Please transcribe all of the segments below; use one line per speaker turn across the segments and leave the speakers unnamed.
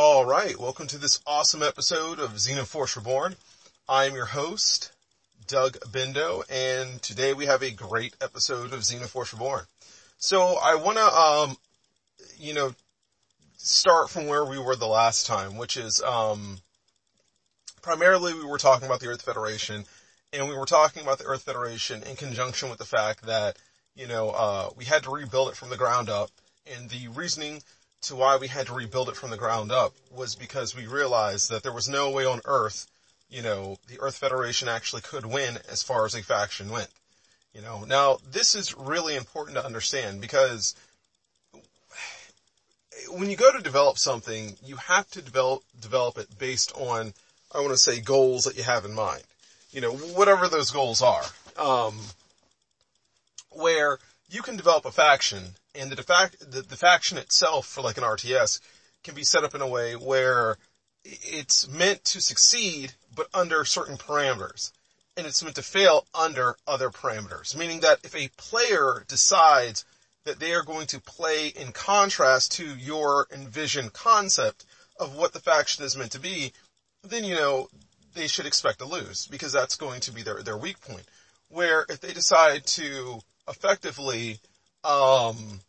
All right, welcome to this awesome episode of Xenoforce Reborn. I'm your host, Doug Bendo, and today we have a great episode of Xenoforce Reborn. So I want to, um, you know, start from where we were the last time, which is, um, primarily we were talking about the Earth Federation, and we were talking about the Earth Federation in conjunction with the fact that, you know, uh, we had to rebuild it from the ground up, and the reasoning to why we had to rebuild it from the ground up was because we realized that there was no way on Earth, you know, the Earth Federation actually could win as far as a faction went. You know, now this is really important to understand because when you go to develop something, you have to develop, develop it based on, I want to say goals that you have in mind. You know, whatever those goals are. Um, where you can develop a faction and the, the, the faction itself for like an RTS can be set up in a way where it's meant to succeed, but under certain parameters. And it's meant to fail under other parameters. Meaning that if a player decides that they are going to play in contrast to your envisioned concept of what the faction is meant to be, then you know, they should expect to lose because that's going to be their, their weak point. Where if they decide to effectively, um,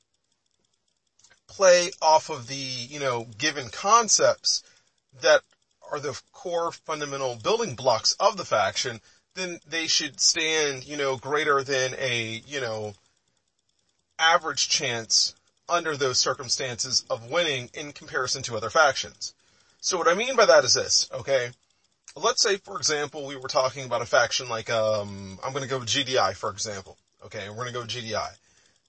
play off of the, you know, given concepts that are the core fundamental building blocks of the faction, then they should stand, you know, greater than a, you know, average chance under those circumstances of winning in comparison to other factions. So what I mean by that is this, okay? Let's say, for example, we were talking about a faction like, um, I'm gonna go with GDI, for example. Okay, we're gonna go GDI.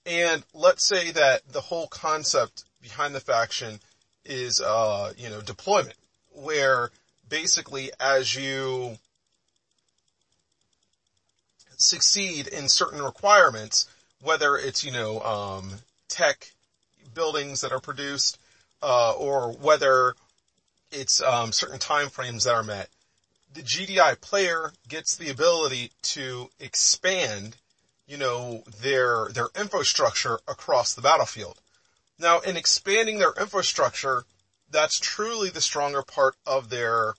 And let's say that the whole concept behind the faction is, uh, you know, deployment, where basically as you succeed in certain requirements, whether it's, you know, um, tech buildings that are produced, uh, or whether it's, um, certain time frames that are met, the GDI player gets the ability to expand you know, their, their infrastructure across the battlefield. Now, in expanding their infrastructure, that's truly the stronger part of their,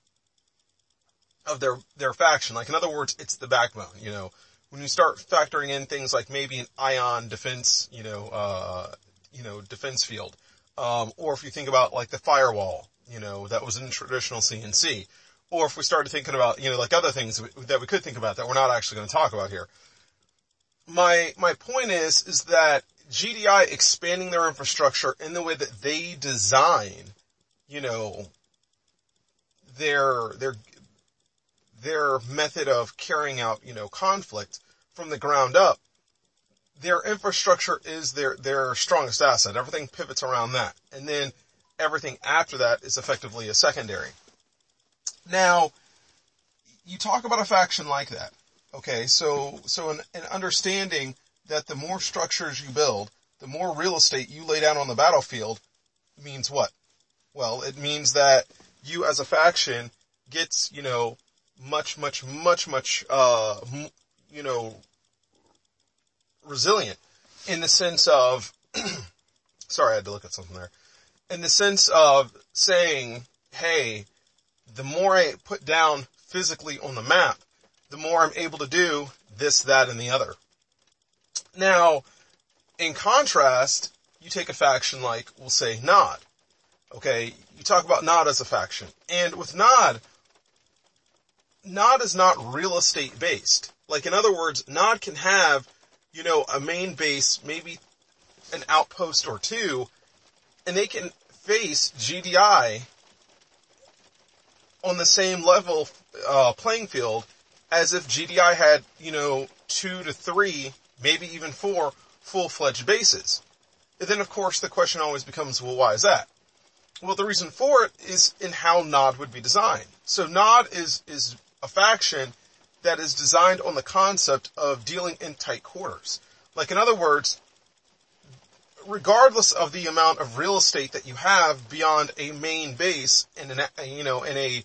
of their, their faction. Like, in other words, it's the backbone, you know. When you start factoring in things like maybe an ion defense, you know, uh, you know, defense field, um, or if you think about like the firewall, you know, that was in traditional CNC, or if we started thinking about, you know, like other things that we could think about that we're not actually going to talk about here my, my point is, is that GDI expanding their infrastructure in the way that they design, you know, their, their, their method of carrying out, you know, conflict from the ground up, their infrastructure is their, their strongest asset. Everything pivots around that. And then everything after that is effectively a secondary. Now, you talk about a faction like that. Okay, so, so an, an understanding that the more structures you build, the more real estate you lay down on the battlefield means what? Well, it means that you as a faction gets, you know, much, much, much, much, uh, you know, resilient in the sense of, sorry, I had to look at something there. In the sense of saying, hey, the more I put down physically on the map, the more I'm able to do this, that, and the other. Now, in contrast, you take a faction like, we'll say, Nod. Okay, you talk about Nod as a faction. And with Nod, Nod is not real estate based. Like in other words, Nod can have, you know, a main base, maybe an outpost or two, and they can face GDI on the same level, uh, playing field as if GDI had, you know, two to three, maybe even four full-fledged bases. And then of course the question always becomes, well, why is that? Well, the reason for it is in how Nod would be designed. So Nod is, is a faction that is designed on the concept of dealing in tight quarters. Like in other words, regardless of the amount of real estate that you have beyond a main base in an, you know, in a,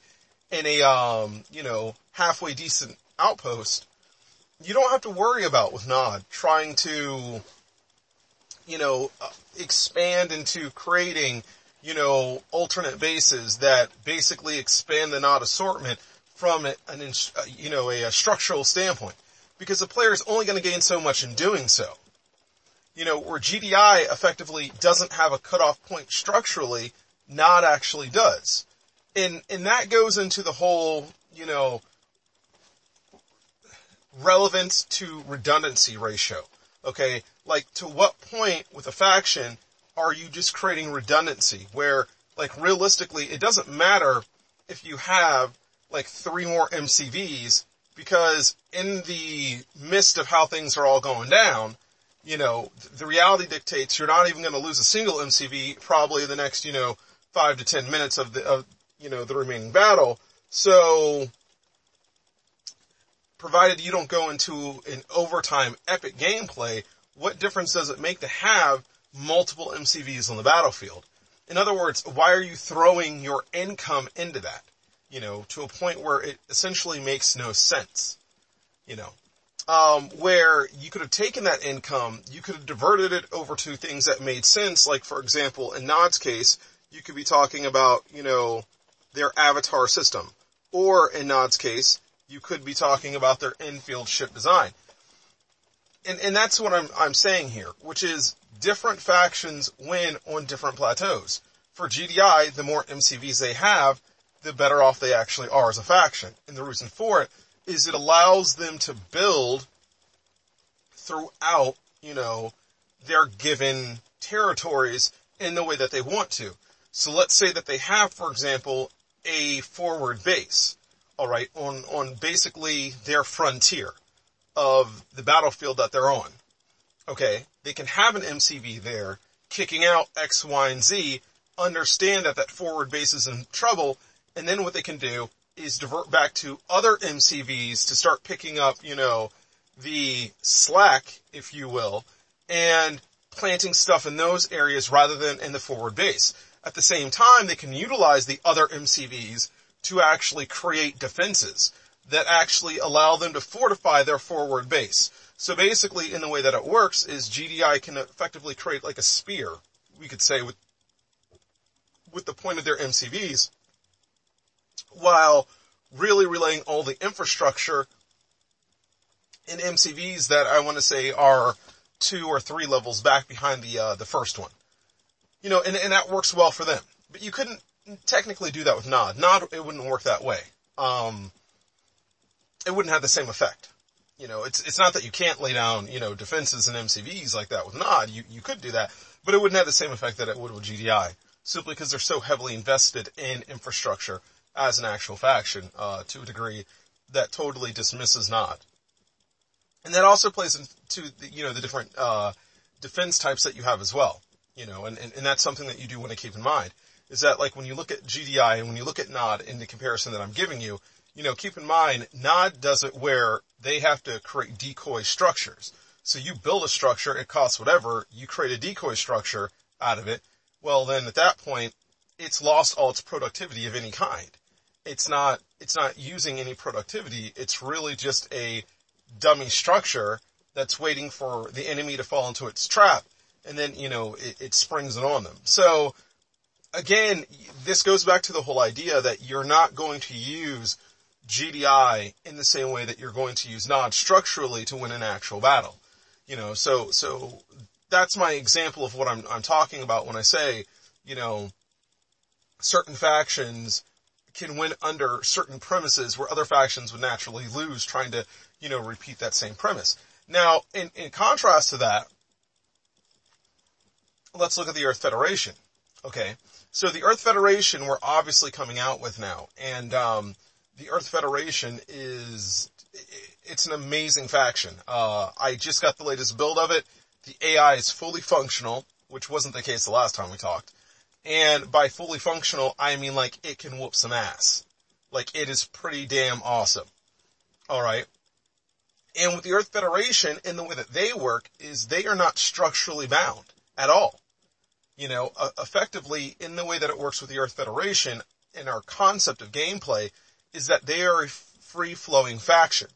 in a, um, you know, halfway decent outpost, you don't have to worry about with Nod trying to, you know, uh, expand into creating, you know, alternate bases that basically expand the Nod assortment from an, uh, you know, a, a structural standpoint. Because the player is only going to gain so much in doing so. You know, where GDI effectively doesn't have a cutoff point structurally, Nod actually does. And, and that goes into the whole, you know, relevance to redundancy ratio. Okay, like to what point with a faction are you just creating redundancy where like realistically it doesn't matter if you have like three more MCVs because in the midst of how things are all going down, you know, the reality dictates you're not even going to lose a single MCV probably the next, you know, five to ten minutes of the, of, you know, the remaining battle. So, provided you don't go into an overtime epic gameplay, what difference does it make to have multiple MCVs on the battlefield? In other words, why are you throwing your income into that? You know, to a point where it essentially makes no sense. You know, um, where you could have taken that income, you could have diverted it over to things that made sense. Like, for example, in Nod's case, you could be talking about, you know, their avatar system. Or in Nod's case, you could be talking about their infield ship design. And, and that's what I'm, I'm saying here, which is different factions win on different plateaus. For GDI, the more MCVs they have, the better off they actually are as a faction. And the reason for it is it allows them to build throughout, you know, their given territories in the way that they want to. So let's say that they have, for example, a forward base all right, on, on basically their frontier of the battlefield that they're on. Okay, they can have an MCV there, kicking out X, Y, and Z, understand that that forward base is in trouble, and then what they can do is divert back to other MCVs to start picking up, you know, the slack, if you will, and planting stuff in those areas rather than in the forward base. At the same time, they can utilize the other MCVs to actually create defenses that actually allow them to fortify their forward base. So basically in the way that it works is GDI can effectively create like a spear, we could say with, with the point of their MCVs, while really relaying all the infrastructure in MCVs that I want to say are two or three levels back behind the, uh, the first one. You know, and, and that works well for them. But you couldn't technically do that with Nod. Nod, it wouldn't work that way. Um, it wouldn't have the same effect. You know, it's, it's not that you can't lay down, you know, defenses and MCVs like that with Nod. You, you could do that, but it wouldn't have the same effect that it would with GDI. Simply because they're so heavily invested in infrastructure as an actual faction, uh, to a degree that totally dismisses Nod. And that also plays into the, you know, the different, uh, defense types that you have as well. You know, and, and, and that's something that you do want to keep in mind is that like when you look at GDI and when you look at Nod in the comparison that I'm giving you, you know, keep in mind, Nod does it where they have to create decoy structures. So you build a structure, it costs whatever, you create a decoy structure out of it. Well then at that point, it's lost all its productivity of any kind. It's not, it's not using any productivity. It's really just a dummy structure that's waiting for the enemy to fall into its trap. And then, you know, it, it springs it on them. So, again, this goes back to the whole idea that you're not going to use GDI in the same way that you're going to use Nod structurally to win an actual battle. You know, so, so that's my example of what I'm, I'm talking about when I say, you know, certain factions can win under certain premises where other factions would naturally lose trying to, you know, repeat that same premise. Now, in, in contrast to that, let's look at the Earth Federation. Okay. So the Earth Federation we're obviously coming out with now, and um, the Earth Federation is it's an amazing faction. Uh, I just got the latest build of it. The AI is fully functional. which wasn't the case the last time we talked. And by fully functional, I mean like it can whoop some ass. Like it is pretty damn awesome. Alright. And with the Earth Federation and the way that they work is they are not structurally bound at all. You know, uh, effectively in the way that it works with the Earth Federation in our concept of gameplay is that they are a free flowing faction.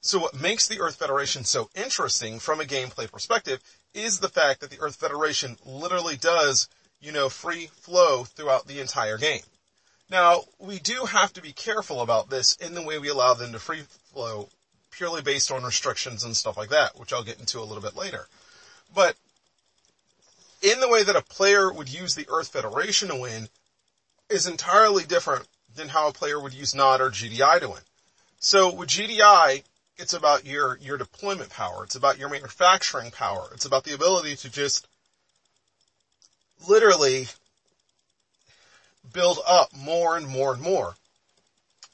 So what makes the Earth Federation so interesting from a gameplay perspective is the fact that the Earth Federation literally does, you know, free flow throughout the entire game. Now, we do have to be careful about this in the way we allow them to free flow purely based on restrictions and stuff like that, which I'll get into a little bit later. But in the way that a player would use the Earth Federation to win is entirely different than how a player would use NOD or GDI to win. So with GDI, it's about your, your deployment power. It's about your manufacturing power. It's about the ability to just literally build up more and more and more.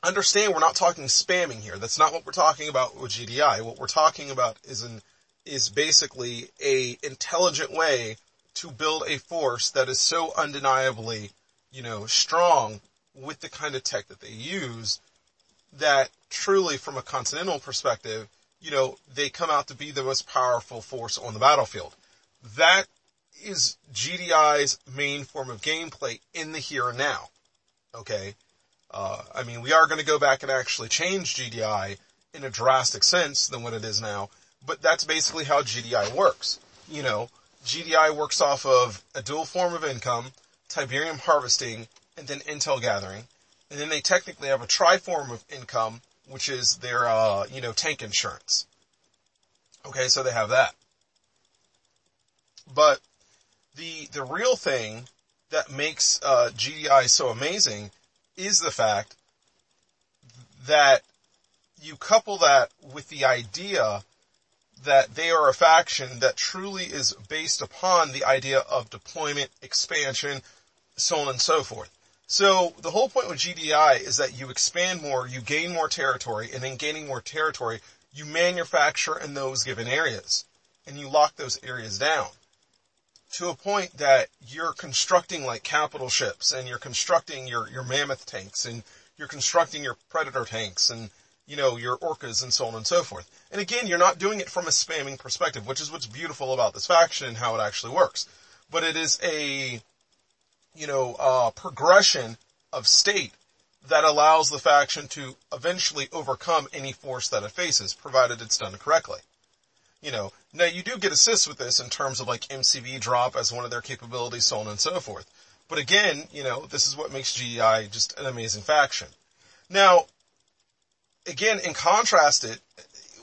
Understand we're not talking spamming here. That's not what we're talking about with GDI. What we're talking about is an, is basically a intelligent way to build a force that is so undeniably, you know, strong with the kind of tech that they use that truly from a continental perspective, you know, they come out to be the most powerful force on the battlefield. That is GDI's main form of gameplay in the here and now. Okay. Uh, I mean, we are going to go back and actually change GDI in a drastic sense than what it is now, but that's basically how GDI works. You know, GDI works off of a dual form of income, Tiberium harvesting, and then intel gathering. And then they technically have a tri-form of income, which is their, uh, you know, tank insurance. Okay, so they have that. But the, the real thing that makes, uh, GDI so amazing is the fact that you couple that with the idea that they are a faction that truly is based upon the idea of deployment, expansion, so on and so forth. So the whole point with GDI is that you expand more, you gain more territory, and in gaining more territory, you manufacture in those given areas. And you lock those areas down. To a point that you're constructing like capital ships, and you're constructing your, your mammoth tanks, and you're constructing your predator tanks, and you know, your orcas and so on and so forth. And again, you're not doing it from a spamming perspective, which is what's beautiful about this faction and how it actually works. But it is a, you know, uh, progression of state that allows the faction to eventually overcome any force that it faces, provided it's done correctly. You know, now you do get assists with this in terms of like MCV drop as one of their capabilities, so on and so forth. But again, you know, this is what makes GDI just an amazing faction. Now, again, in contrast it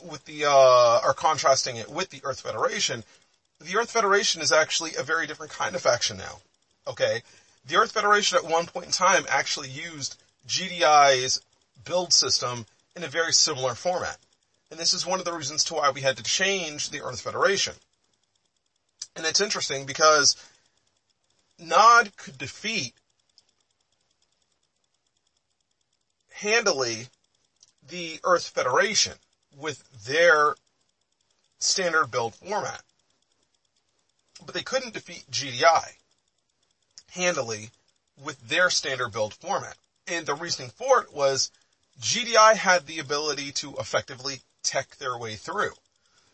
with the, uh, or contrasting it with the Earth Federation, the Earth Federation is actually a very different kind of faction now. Okay? The Earth Federation at one point in time actually used GDI's build system in a very similar format. And this is one of the reasons to why we had to change the Earth Federation. And it's interesting because Nod could defeat handily the Earth Federation with their standard build format. But they couldn't defeat GDI handily with their standard build format. And the reasoning for it was GDI had the ability to effectively tech their way through.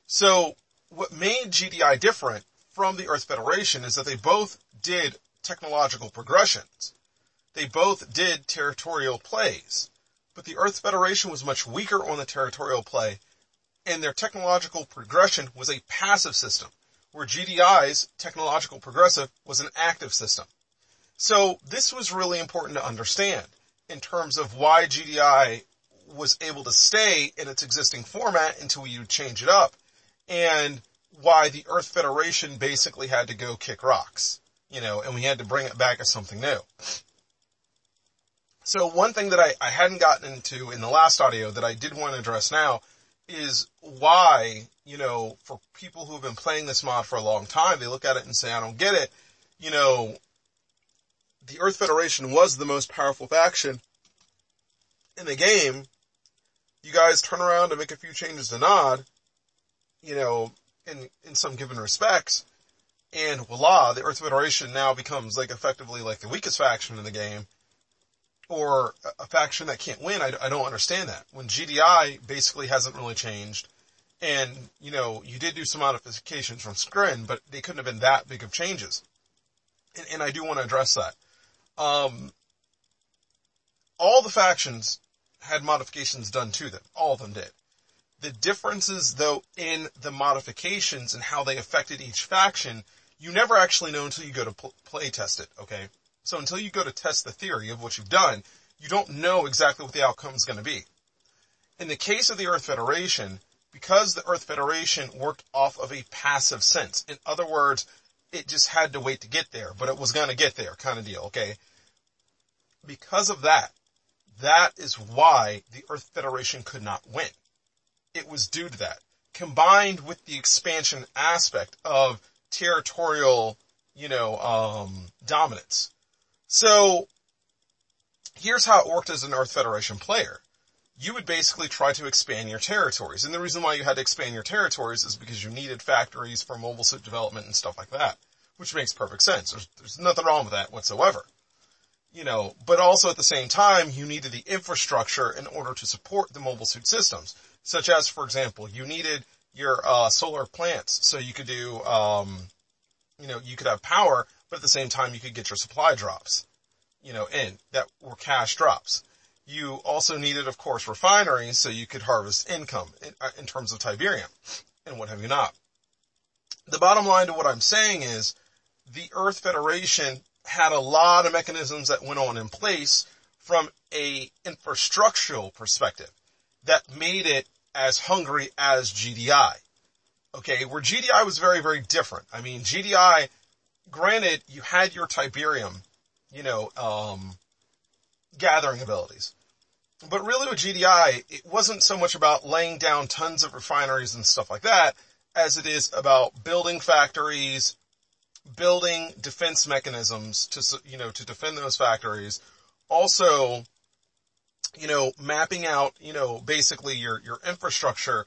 So what made GDI different from the Earth Federation is that they both did technological progressions. They both did territorial plays but the Earth Federation was much weaker on the territorial play, and their technological progression was a passive system, where GDI's technological progressive was an active system. So this was really important to understand in terms of why GDI was able to stay in its existing format until you change it up, and why the Earth Federation basically had to go kick rocks, you know, and we had to bring it back as something new. So one thing that I, I hadn't gotten into in the last audio that I did want to address now is why, you know, for people who have been playing this mod for a long time, they look at it and say, I don't get it. You know, the Earth Federation was the most powerful faction in the game. You guys turn around and make a few changes to Nod, you know, in, in some given respects, And voila, the Earth Federation now becomes like effectively like the weakest faction in the game or a faction that can't win. I, I don't understand that. When GDI basically hasn't really changed and, you know, you did do some modifications from Scrin, but they couldn't have been that big of changes. And, and I do want to address that. Um, all the factions had modifications done to them. All of them did. The differences though in the modifications and how they affected each faction, you never actually know until you go to pl- play test it, okay? So until you go to test the theory of what you've done, you don't know exactly what the outcome is going to be. In the case of the Earth Federation, because the Earth Federation worked off of a passive sense, in other words, it just had to wait to get there, but it was going to get there kind of deal, okay? Because of that, that is why the Earth Federation could not win. It was due to that. Combined with the expansion aspect of territorial, you know, um, dominance. So, here's how it worked as an Earth Federation player. You would basically try to expand your territories. And the reason why you had to expand your territories is because you needed factories for mobile suit development and stuff like that. Which makes perfect sense. There's, there's nothing wrong with that whatsoever you know, but also at the same time, you needed the infrastructure in order to support the mobile suit systems, such as, for example, you needed your uh, solar plants so you could do, um, you know, you could have power, but at the same time, you could get your supply drops, you know, in that were cash drops. You also needed, of course, refineries so you could harvest income in, uh, in terms of Tiberium and what have you not. The bottom line to what I'm saying is the Earth Federation had a lot of mechanisms that went on in place from a infrastructural perspective that made it as hungry as GDI. Okay, where GDI was very, very different. I mean, GDI, granted, you had your Tiberium, you know, um, gathering abilities. But really with GDI, it wasn't so much about laying down tons of refineries and stuff like that, as it is about building factories, building defense mechanisms to, you know, to defend those factories. Also, you know, mapping out, you know, basically your, your infrastructure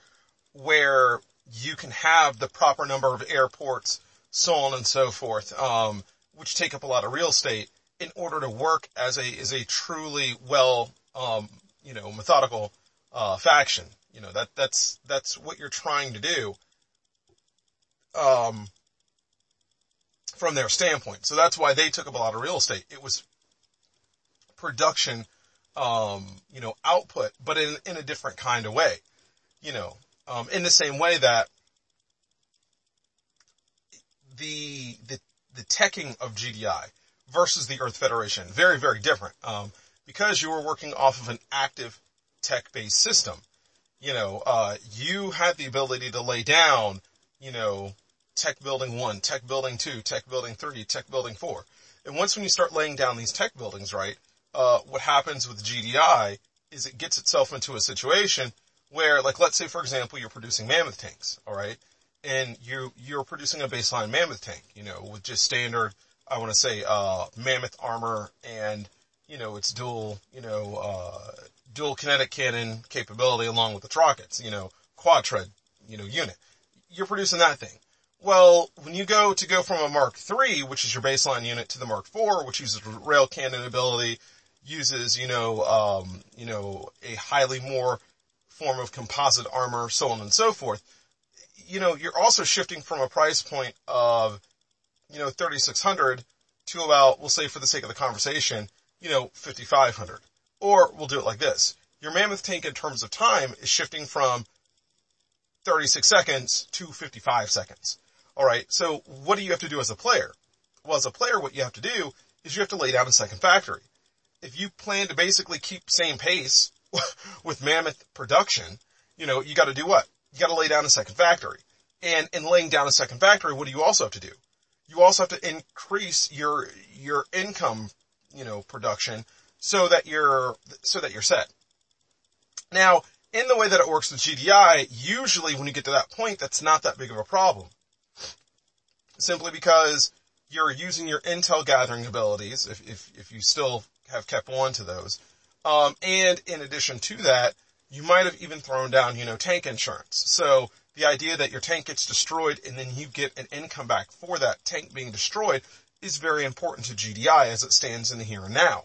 where you can have the proper number of airports, so on and so forth, um, which take up a lot of real estate in order to work as a, as a truly well, um, you know, methodical, uh, faction. You know, that, that's, that's what you're trying to do. Um, from their standpoint. So that's why they took up a lot of real estate. It was production, um, you know, output, but in, in a different kind of way, you know, um, in the same way that the, the, the teching of GDI versus the Earth Federation, very, very different. Um, because you were working off of an active tech-based system, you know, uh, you had the ability to lay down, you know, tech building one, tech building two, tech building three, tech building four. And once when you start laying down these tech buildings, right, uh, what happens with GDI is it gets itself into a situation where, like, let's say, for example, you're producing mammoth tanks, alright? And you, you're producing a baseline mammoth tank, you know, with just standard, I want to say, uh, mammoth armor and, you know, it's dual, you know, uh, dual kinetic cannon capability along with the trockets, you know, quad tread, you know, unit. You're producing that thing. Well, when you go to go from a Mark III, which is your baseline unit, to the Mark IV, which uses rail cannon ability, uses, you know, um, you know, a highly more form of composite armor, so on and so forth, you know, you're also shifting from a price point of, you know, 3600 to about, we'll say for the sake of the conversation, you know, 5500. Or we'll do it like this. Your mammoth tank in terms of time is shifting from 36 seconds to 55 seconds. Alright, so what do you have to do as a player? Well, as a player, what you have to do is you have to lay down a second factory. If you plan to basically keep same pace with mammoth production, you know, you gotta do what? You gotta lay down a second factory. And in laying down a second factory, what do you also have to do? You also have to increase your, your income, you know, production so that you're, so that you're set. Now, in the way that it works with GDI, usually when you get to that point, that's not that big of a problem simply because you're using your intel gathering abilities, if, if, if you still have kept on to those. Um, and in addition to that, you might have even thrown down, you know, tank insurance. So the idea that your tank gets destroyed and then you get an income back for that tank being destroyed is very important to GDI as it stands in the here and now.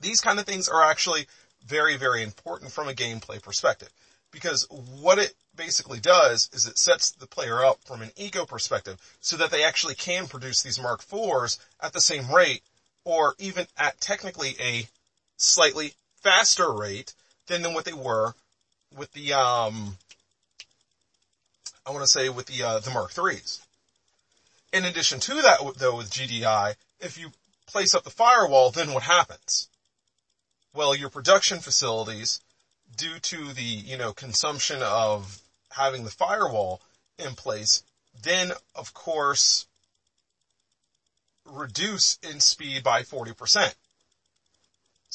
These kind of things are actually very, very important from a gameplay perspective because what it basically does is it sets the player up from an ego perspective so that they actually can produce these Mark IVs at the same rate or even at technically a slightly faster rate than, what they were with the, um, I want to say with the, uh, the Mark threes. In addition to that though with GDI, if you place up the firewall, then what happens? Well, your production facilities, due to the, you know, consumption of having the firewall in place, then of course reduce in speed by 40%.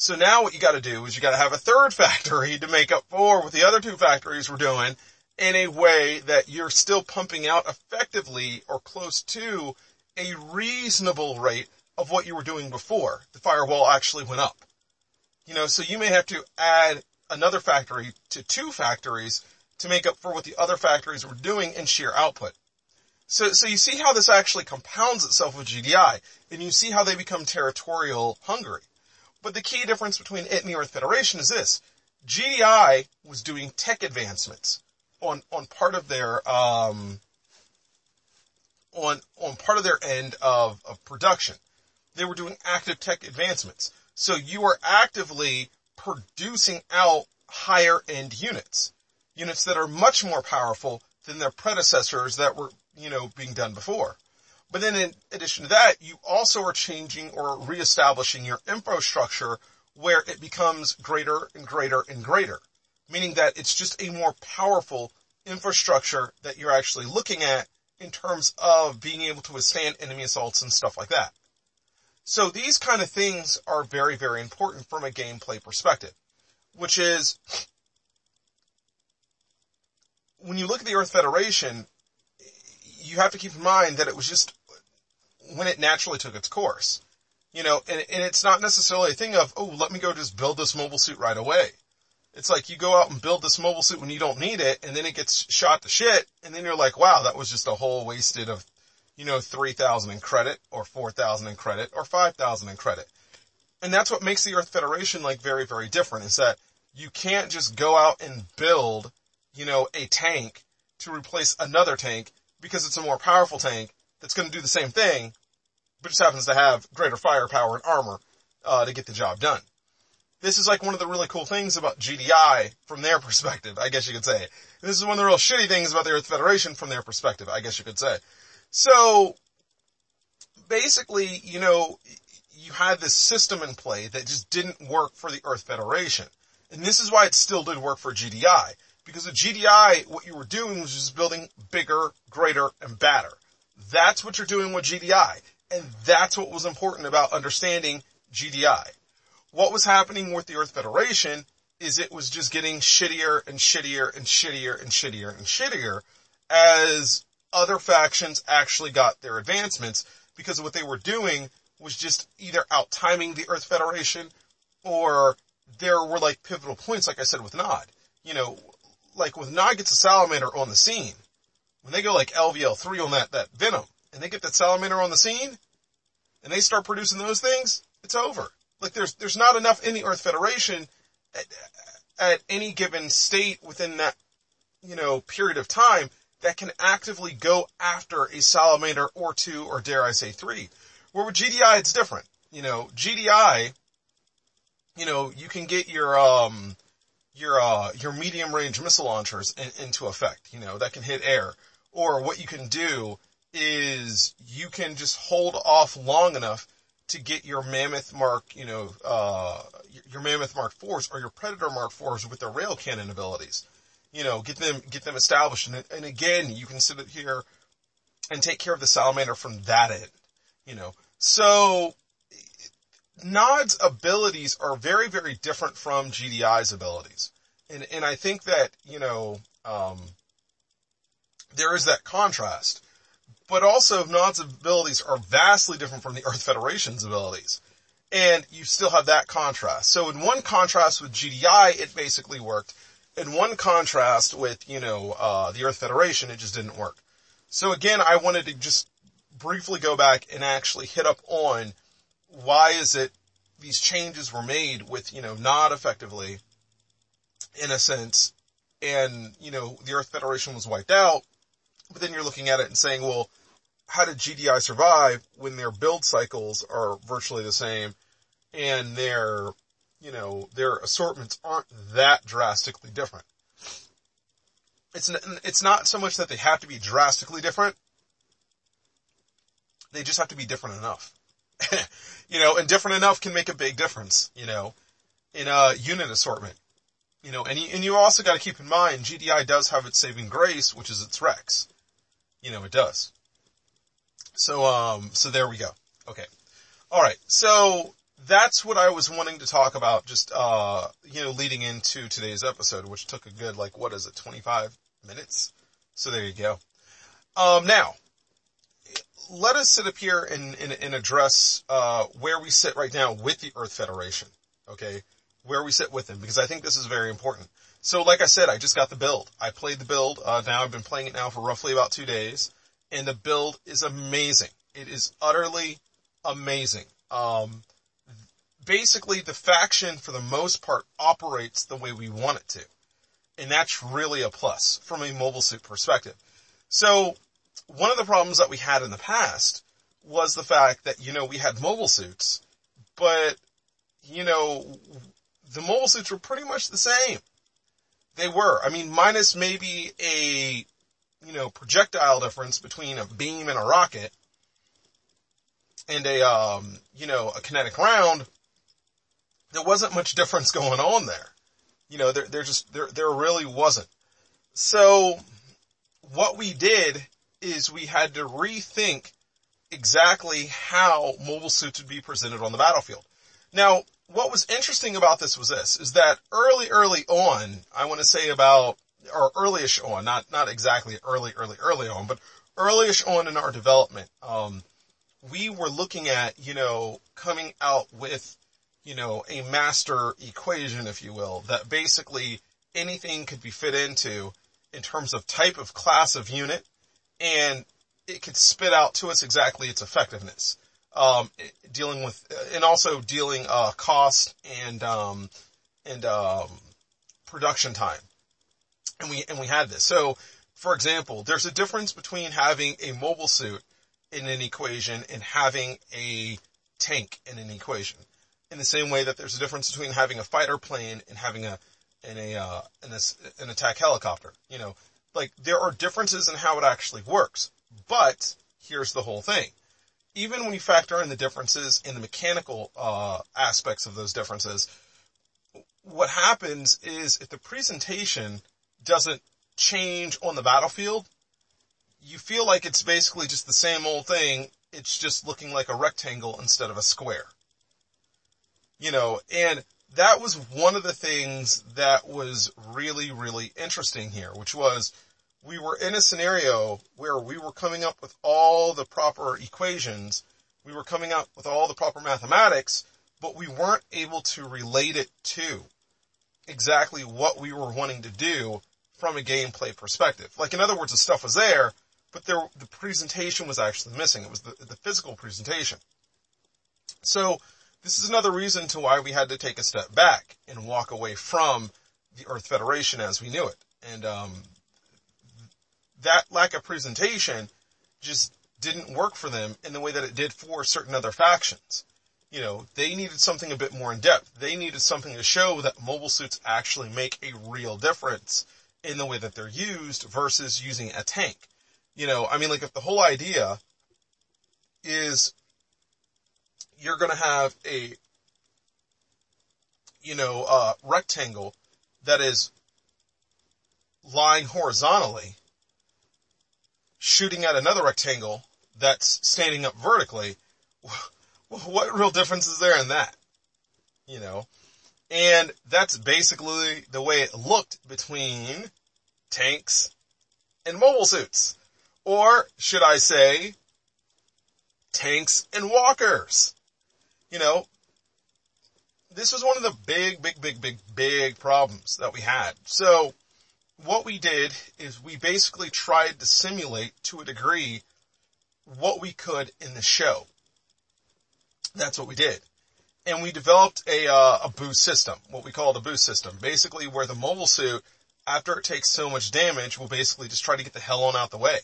So now what you gotta do is you gotta have a third factory to make up for what the other two factories were doing in a way that you're still pumping out effectively or close to a reasonable rate of what you were doing before the firewall actually went up. You know, so you may have to add another factory to two factories to make up for what the other factories were doing in sheer output. So, so you see how this actually compounds itself with GDI, and you see how they become territorial hungry. But the key difference between it and the Earth Federation is this. GDI was doing tech advancements on, on part of their, um, on, on part of their end of, of production. They were doing active tech advancements. So you are actively producing out higher end units. Units that are much more powerful than their predecessors that were, you know, being done before. But then in addition to that, you also are changing or reestablishing your infrastructure where it becomes greater and greater and greater. Meaning that it's just a more powerful infrastructure that you're actually looking at in terms of being able to withstand enemy assaults and stuff like that. So these kind of things are very, very important from a gameplay perspective, which is when you look at the Earth Federation, you have to keep in mind that it was just when it naturally took its course. You know, and, and it's not necessarily a thing of, oh, let me go just build this mobile suit right away. It's like you go out and build this mobile suit when you don't need it, and then it gets shot to shit, and then you're like, wow, that was just a whole wasted of, you know, 3,000 in credit, or 4,000 in credit, or 5,000 in credit. And that's what makes the Earth Federation like very, very different, is that you can't just go out and build, you know, a tank to replace another tank because it's a more powerful tank that's going to do the same thing, but just happens to have greater firepower and armor uh, to get the job done. This is like one of the really cool things about GDI from their perspective, I guess you could say. This is one of the real shitty things about the Earth Federation from their perspective, I guess you could say. So, basically, you know, you had this system in play that just didn't work for the Earth Federation. And this is why it still did work for GDI. Because with GDI, what you were doing was just building bigger, greater, and badder. That's what you're doing with GDI. And that's what was important about understanding GDI. What was happening with the Earth Federation is it was just getting shittier and shittier and shittier and shittier and shittier as other factions actually got their advancements because what they were doing was just either out timing the Earth Federation or there were like pivotal points, like I said with Nod. You know, like with Nod gets a salamander on the scene, when they go like LVL3 on that, that Venom, and they get that salamander on the scene, and they start producing those things, it's over. Like there's, there's not enough in the Earth Federation at, at any given state within that, you know, period of time that can actively go after a salamander or two, or dare I say three. Where with GDI, it's different. You know, GDI, you know, you can get your, um, your, uh, your medium range missile launchers in, into effect, you know, that can hit air. Or what you can do is you can just hold off long enough to get your Mammoth Mark, you know, uh, your Mammoth Mark 4s or your Predator Mark 4s with their rail cannon abilities. You know, get them, get them established. And, and again, you can sit here and take care of the salamander from that end, you know. So, Nod's abilities are very, very different from GDI's abilities. And, and I think that, you know, um, there is that contrast. But also Nod's abilities are vastly different from the Earth Federation's abilities. And you still have that contrast. So in one contrast with GDI, it basically worked in one contrast with, you know, uh, the Earth Federation, it just didn't work. So again, I wanted to just briefly go back and actually hit up on why is it these changes were made with, you know, not effectively, in a sense, and, you know, the Earth Federation was wiped out, but then you're looking at it and saying, well, how did GDI survive when their build cycles are virtually the same and their, you know, their assortments aren't that drastically different? It's, it's not so much that they have to be drastically different. They just have to be different enough. you know, and different enough can make a big difference, you know, in a unit assortment. You know, and you, and you also got to keep in mind GDI does have its saving grace, which is its Rex. You know, it does. So, um, so there we go. Okay. All right. So that's what I was wanting to talk about just, uh, you know, leading into today's episode, which took a good, like, what is it, 25 minutes? So there you go. Um, now, let us sit up here and, and, and address, uh, where we sit right now with the Earth Federation. Okay. Where we sit with them, because I think this is very important. So like I said, I just got the build. I played the build, uh, now I've been playing it now for roughly about two days, and the build is amazing. It is utterly amazing. Um, basically the faction for the most part operates the way we want it to. And that's really a plus from a mobile suit perspective. So one of the problems that we had in the past was the fact that, you know, we had mobile suits, but, you know, the mobile suits were pretty much the same. They were. I mean, minus maybe a, you know, projectile difference between a beam and a rocket and a, um, you know, a kinetic round. There wasn't much difference going on there. You know, there, there just, there, there really wasn't. So what we did is we had to rethink exactly how mobile suits would be presented on the battlefield. Now, what was interesting about this was this, is that early, early on, I want to say about, or earlyish on, not, not exactly early, early, early on, but earlyish on in our development, um, we were looking at, you know, coming out with, you know, a master equation, if you will, that basically anything could be fit into in terms of type of class of unit, and it could spit out to us exactly its effectiveness. Um, dealing with, and also dealing, uh, cost and, um, and, um, production time. And we, and we had this. So, for example, there's a difference between having a mobile suit in an equation and having a tank in an equation. In the same way that there's a difference between having a fighter plane and having a, in a, uh, in an attack helicopter. You know, like there are differences in how it actually works. But here's the whole thing. Even when you factor in the differences in the mechanical uh, aspects of those differences, what happens is if the presentation doesn't change on the battlefield, you feel like it's basically just the same old thing. It's just looking like a rectangle instead of a square. You know, and that was one of the things that was really, really interesting here, which was we were in a scenario where we were coming up with all the proper equations, we were coming up with all the proper mathematics, but we weren't able to relate it to exactly what we were wanting to do from a gameplay perspective. Like in other words, the stuff was there, but there, the presentation was actually missing. It was the, the physical presentation. So this is another reason to why we had to take a step back and walk away from the Earth Federation as we knew it. And um, that lack of presentation just didn't work for them in the way that it did for certain other factions. You know, they needed something a bit more in depth. They needed something to show that mobile suits actually make a real difference in the way that they're used versus using a tank. You know, I mean, like if the whole idea is you're going to have a, you know, uh, rectangle that is lying horizontally shooting at another rectangle that's standing up vertically, what real difference is there in that? You know? And that's basically the way it looked between tanks and mobile suits. Or should I say, tanks and walkers. You know, this was one of the big, big, big, big, big problems that we had. So what we did is we basically tried to simulate to a degree what we could in the show. That's what we did. And we developed a, uh, a boost system, what we call the boost system. Basically where the mobile suit, after it takes so much damage, will basically just try to get the hell on out the way.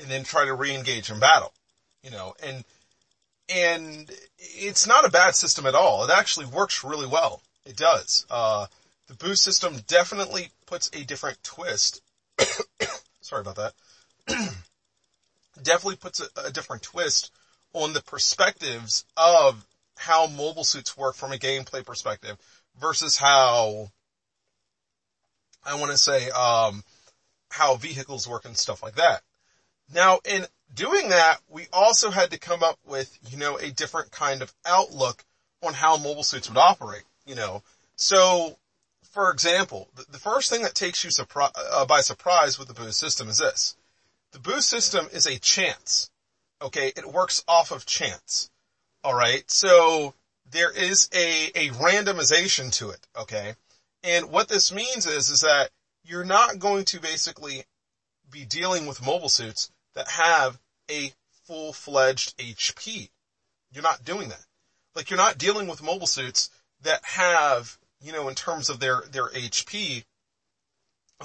And then try to re-engage in battle. You know, and, and it's not a bad system at all. It actually works really well. It does. Uh, the boost system definitely puts a different twist. Sorry about that. definitely puts a, a different twist on the perspectives of how mobile suits work from a gameplay perspective versus how I want to say um, how vehicles work and stuff like that. Now, in doing that, we also had to come up with, you know, a different kind of outlook on how mobile suits would operate, you know. So, for example, the, first thing that takes you surpri- uh, by surprise with the boost system is this. The boost system is a chance. Okay, it works off of chance. Alright, so there is a, a randomization to it, okay? And what this means is, is that you're not going to basically be dealing with mobile suits that have a full-fledged HP. You're not doing that. Like you're not dealing with mobile suits that have, you know, in terms of their, their HP,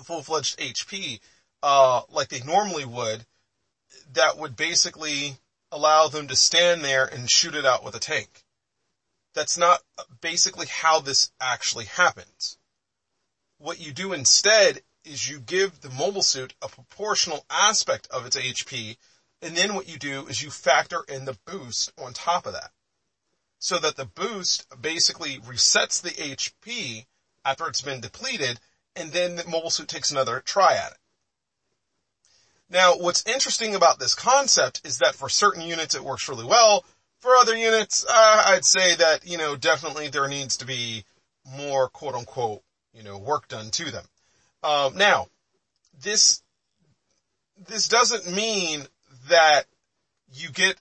full-fledged HP, uh, like they normally would, that would basically allow them to stand there and shoot it out with a tank. That's not basically how this actually happens. What you do instead is you give the mobile suit a proportional aspect of its HP, and then what you do is you factor in the boost on top of that. So that the boost basically resets the HP after it's been depleted, and then the mobile suit takes another try at it. Now, what's interesting about this concept is that for certain units it works really well. For other units, uh, I'd say that, you know, definitely there needs to be more quote unquote, you know, work done to them. Um, now, this, this doesn't mean that you get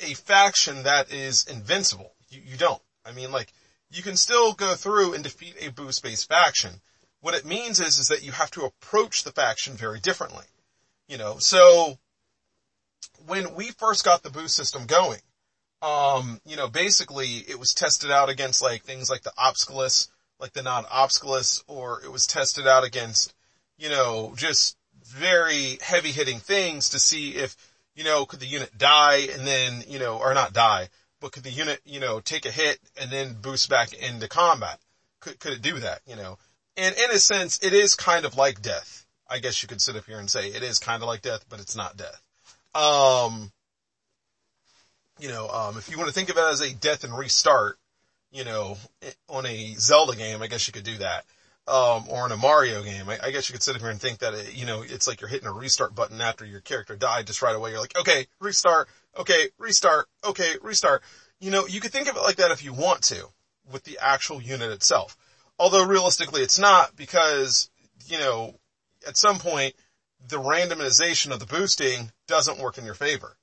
a faction that is invincible. You, you don't. I mean, like, you can still go through and defeat a boost-based faction. What it means is, is that you have to approach the faction very differently. You know, so when we first got the boost system going, um, you know, basically it was tested out against like things like the Obsculus, like the non-Obsculus, or it was tested out against, you know, just very heavy hitting things to see if, you know, could the unit die and then, you know, or not die, but could the unit, you know, take a hit and then boost back into combat? Could, could it do that, you know? And in a sense, it is kind of like death. I guess you could sit up here and say it is kind of like death, but it's not death. Um, you know, um, if you want to think of it as a death and restart, you know, on a Zelda game, I guess you could do that. Um, or in a Mario game, I, I, guess you could sit up here and think that, it, you know, it's like you're hitting a restart button after your character died just right away. You're like, okay, restart, okay, restart, okay, restart. You know, you could think of it like that if you want to with the actual unit itself. Although realistically it's not because, you know, at some point, the randomization of the boosting doesn't work in your favor.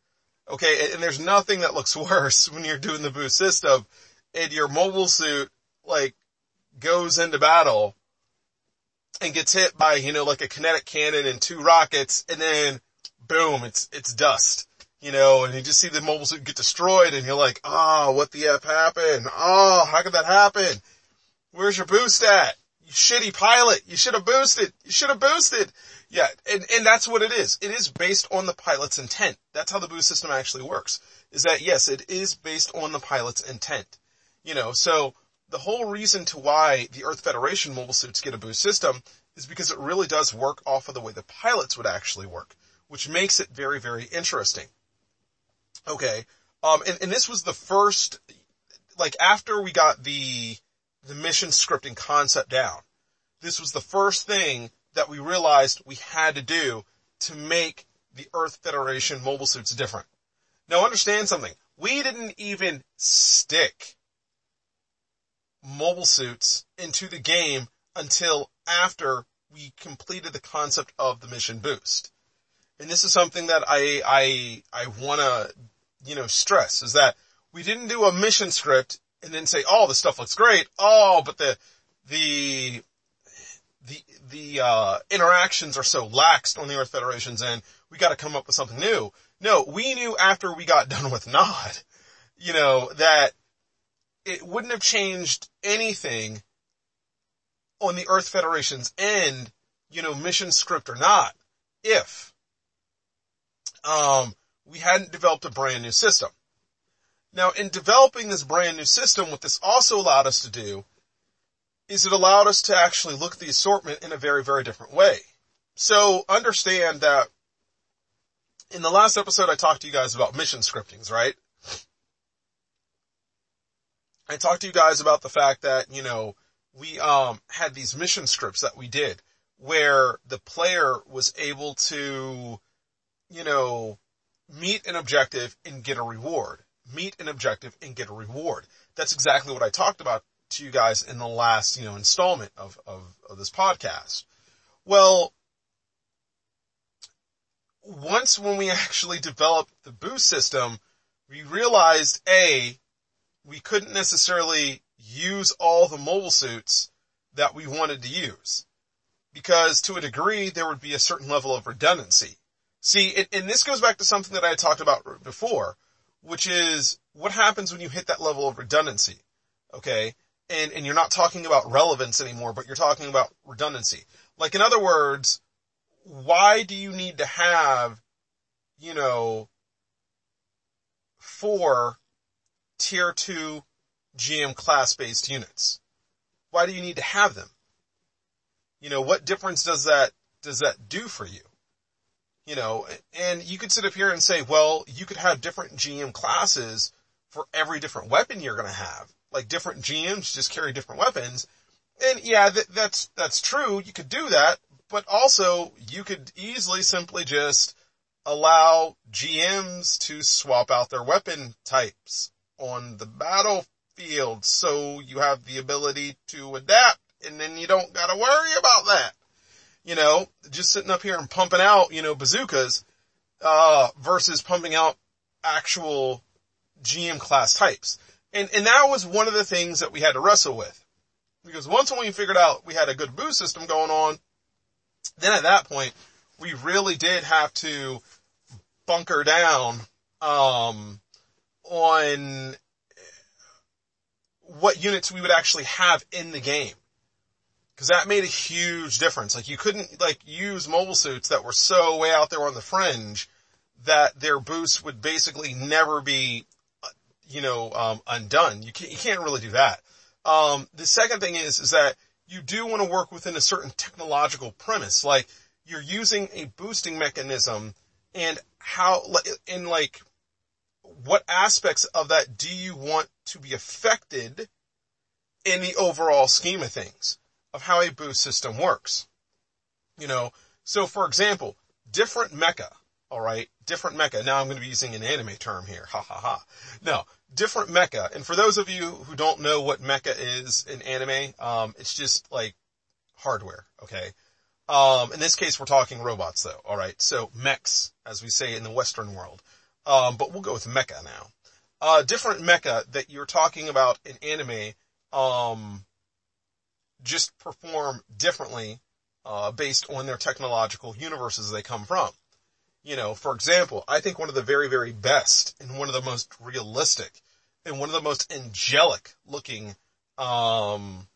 Okay, and there's nothing that looks worse when you're doing the boost system and your mobile suit, like, goes into battle and gets hit by, you know, like a kinetic cannon and two rockets and then boom, it's, it's dust. You know, and you just see the mobile suit get destroyed and you're like, oh, what the F happened? Oh, how could that happen? Where's your boost at? you shitty pilot, you should have boosted, you should have boosted. Yeah, and, and that's what it is. It is based on the pilot's intent. That's how the boost system actually works. Is that yes, it is based on the pilot's intent. You know, so the whole reason to why the Earth Federation mobile suits get a boost system is because it really does work off of the way the pilots would actually work, which makes it very, very interesting. Okay. Um, and, and this was the first, like after we got the, the mission scripting concept down. This was the first thing that we realized we had to do to make the Earth Federation mobile suits different. Now understand something. We didn't even stick mobile suits into the game until after we completed the concept of the mission boost. And this is something that I, I, I wanna, you know, stress is that we didn't do a mission script and then say, oh, the stuff looks great. Oh, but the, the, the, the, uh, interactions are so lax on the Earth Federation's end. We gotta come up with something new. No, we knew after we got done with Nod, you know, that it wouldn't have changed anything on the Earth Federation's end, you know, mission script or not, if, um, we hadn't developed a brand new system. Now, in developing this brand new system, what this also allowed us to do is it allowed us to actually look at the assortment in a very, very different way. So understand that in the last episode I talked to you guys about mission scriptings, right? I talked to you guys about the fact that, you know, we, um, had these mission scripts that we did where the player was able to, you know, meet an objective and get a reward. Meet an objective and get a reward. That's exactly what I talked about to you guys in the last, you know, installment of, of, of this podcast. Well, once when we actually developed the boost system, we realized A, we couldn't necessarily use all the mobile suits that we wanted to use. Because to a degree, there would be a certain level of redundancy. See, and this goes back to something that I talked about before, which is what happens when you hit that level of redundancy. Okay? And, and you're not talking about relevance anymore, but you're talking about redundancy. Like in other words, why do you need to have, you know, four tier two GM class based units? Why do you need to have them? You know, what difference does that, does that do for you? You know, and you could sit up here and say, well, you could have different GM classes for every different weapon you're going to have. Like different GMs just carry different weapons. And yeah, th- that's, that's true. You could do that, but also you could easily simply just allow GMs to swap out their weapon types on the battlefield so you have the ability to adapt and then you don't gotta worry about that. You know, just sitting up here and pumping out, you know, bazookas, uh, versus pumping out actual GM class types. And, and that was one of the things that we had to wrestle with. Because once we figured out we had a good boost system going on, then at that point, we really did have to bunker down, um, on what units we would actually have in the game. Cause that made a huge difference. Like you couldn't like use mobile suits that were so way out there on the fringe that their boosts would basically never be, you know, um, undone. You can't, you can't really do that. Um, the second thing is, is that you do want to work within a certain technological premise. Like you're using a boosting mechanism and how, in like, what aspects of that do you want to be affected in the overall scheme of things of how a boost system works? You know, so for example, different mecha, alright, different mecha. Now I'm going to be using an anime term here, ha ha ha. No, different mecha. And for those of you who don't know what mecha is in anime, um, it's just like hardware, okay? Um, in this case, we're talking robots though, alright? So mechs, as we say in the Western world. Um, but we'll go with mecha now. Uh, different mecha that you're talking about in anime, um, just perform differently, uh, based on their technological universes they come from. You know, for example, I think one of the very, very best and one of the most realistic and one of the most angelic looking, um,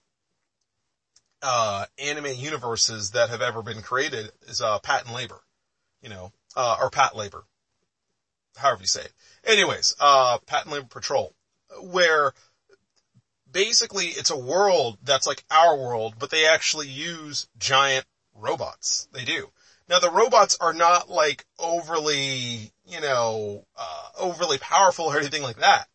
uh, anime universes that have ever been created is, uh, Patent Labor. You know, uh, or Pat Labor, however you say it. Anyways, uh, Patent Labor Patrol, where basically it's a world that's like our world, but they actually use giant robots. They do. Now the robots are not like overly, you know, uh, overly powerful or anything like that.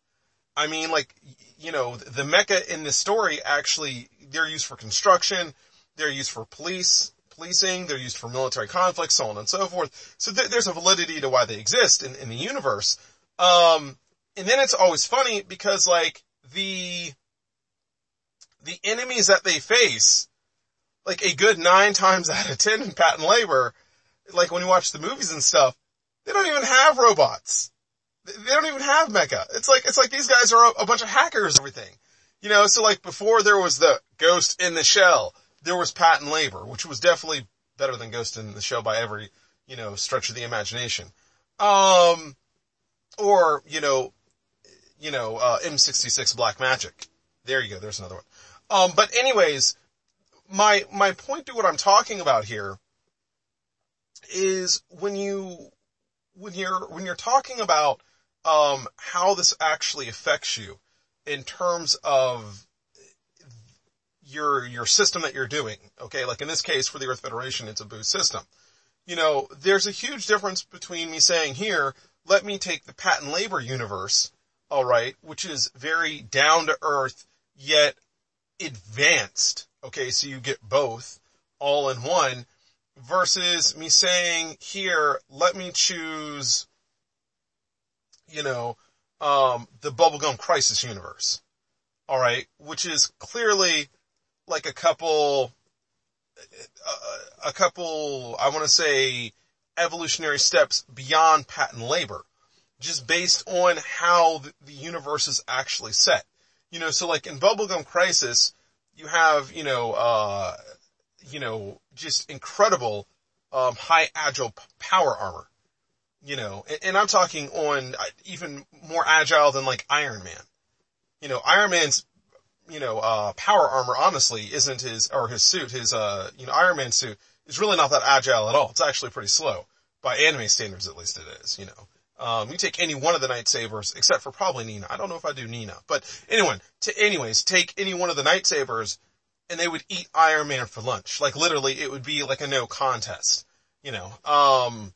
I mean, like, you know, the mecha in this story actually, they're used for construction, they're used for police, policing, they're used for military conflicts, so on and so forth. So th- there's a validity to why they exist in, in the universe. Um, and then it's always funny because like the, the enemies that they face, like a good nine times out of ten in patent labor, like when you watch the movies and stuff, they don't even have robots. They don't even have mecha. It's like, it's like these guys are a, a bunch of hackers and everything. You know, so like before there was the Ghost in the Shell, there was Patent Labor, which was definitely better than Ghost in the Shell by every, you know, stretch of the imagination. Um, or, you know, you know, uh, M66 Black Magic. There you go. There's another one. Um, but anyways, my, my point to what I'm talking about here is when you, when you're, when you're talking about, um, how this actually affects you in terms of your, your system that you're doing. Okay. Like in this case for the Earth Federation, it's a boost system. You know, there's a huge difference between me saying here, let me take the patent labor universe, alright, which is very down to earth, yet advanced. Okay. So you get both all in one versus me saying here, let me choose, you know, um, the bubblegum crisis universe. All right. Which is clearly like a couple, a, a couple, I want to say evolutionary steps beyond patent labor, just based on how the universe is actually set. You know, so like in Bubblegum Crisis, you have, you know, uh, you know, just incredible, um, high agile power armor. You know, and, and I'm talking on uh, even more agile than like Iron Man. You know, Iron Man's, you know, uh, power armor honestly isn't his, or his suit, his, uh, you know, Iron Man suit is really not that agile at all. It's actually pretty slow. By anime standards at least it is, you know. Um, you take any one of the Knight Sabers, except for probably Nina. I don't know if I do Nina, but anyone, anyways, take any one of the Knight Sabers and they would eat Iron Man for lunch. Like literally it would be like a no contest, you know. Um,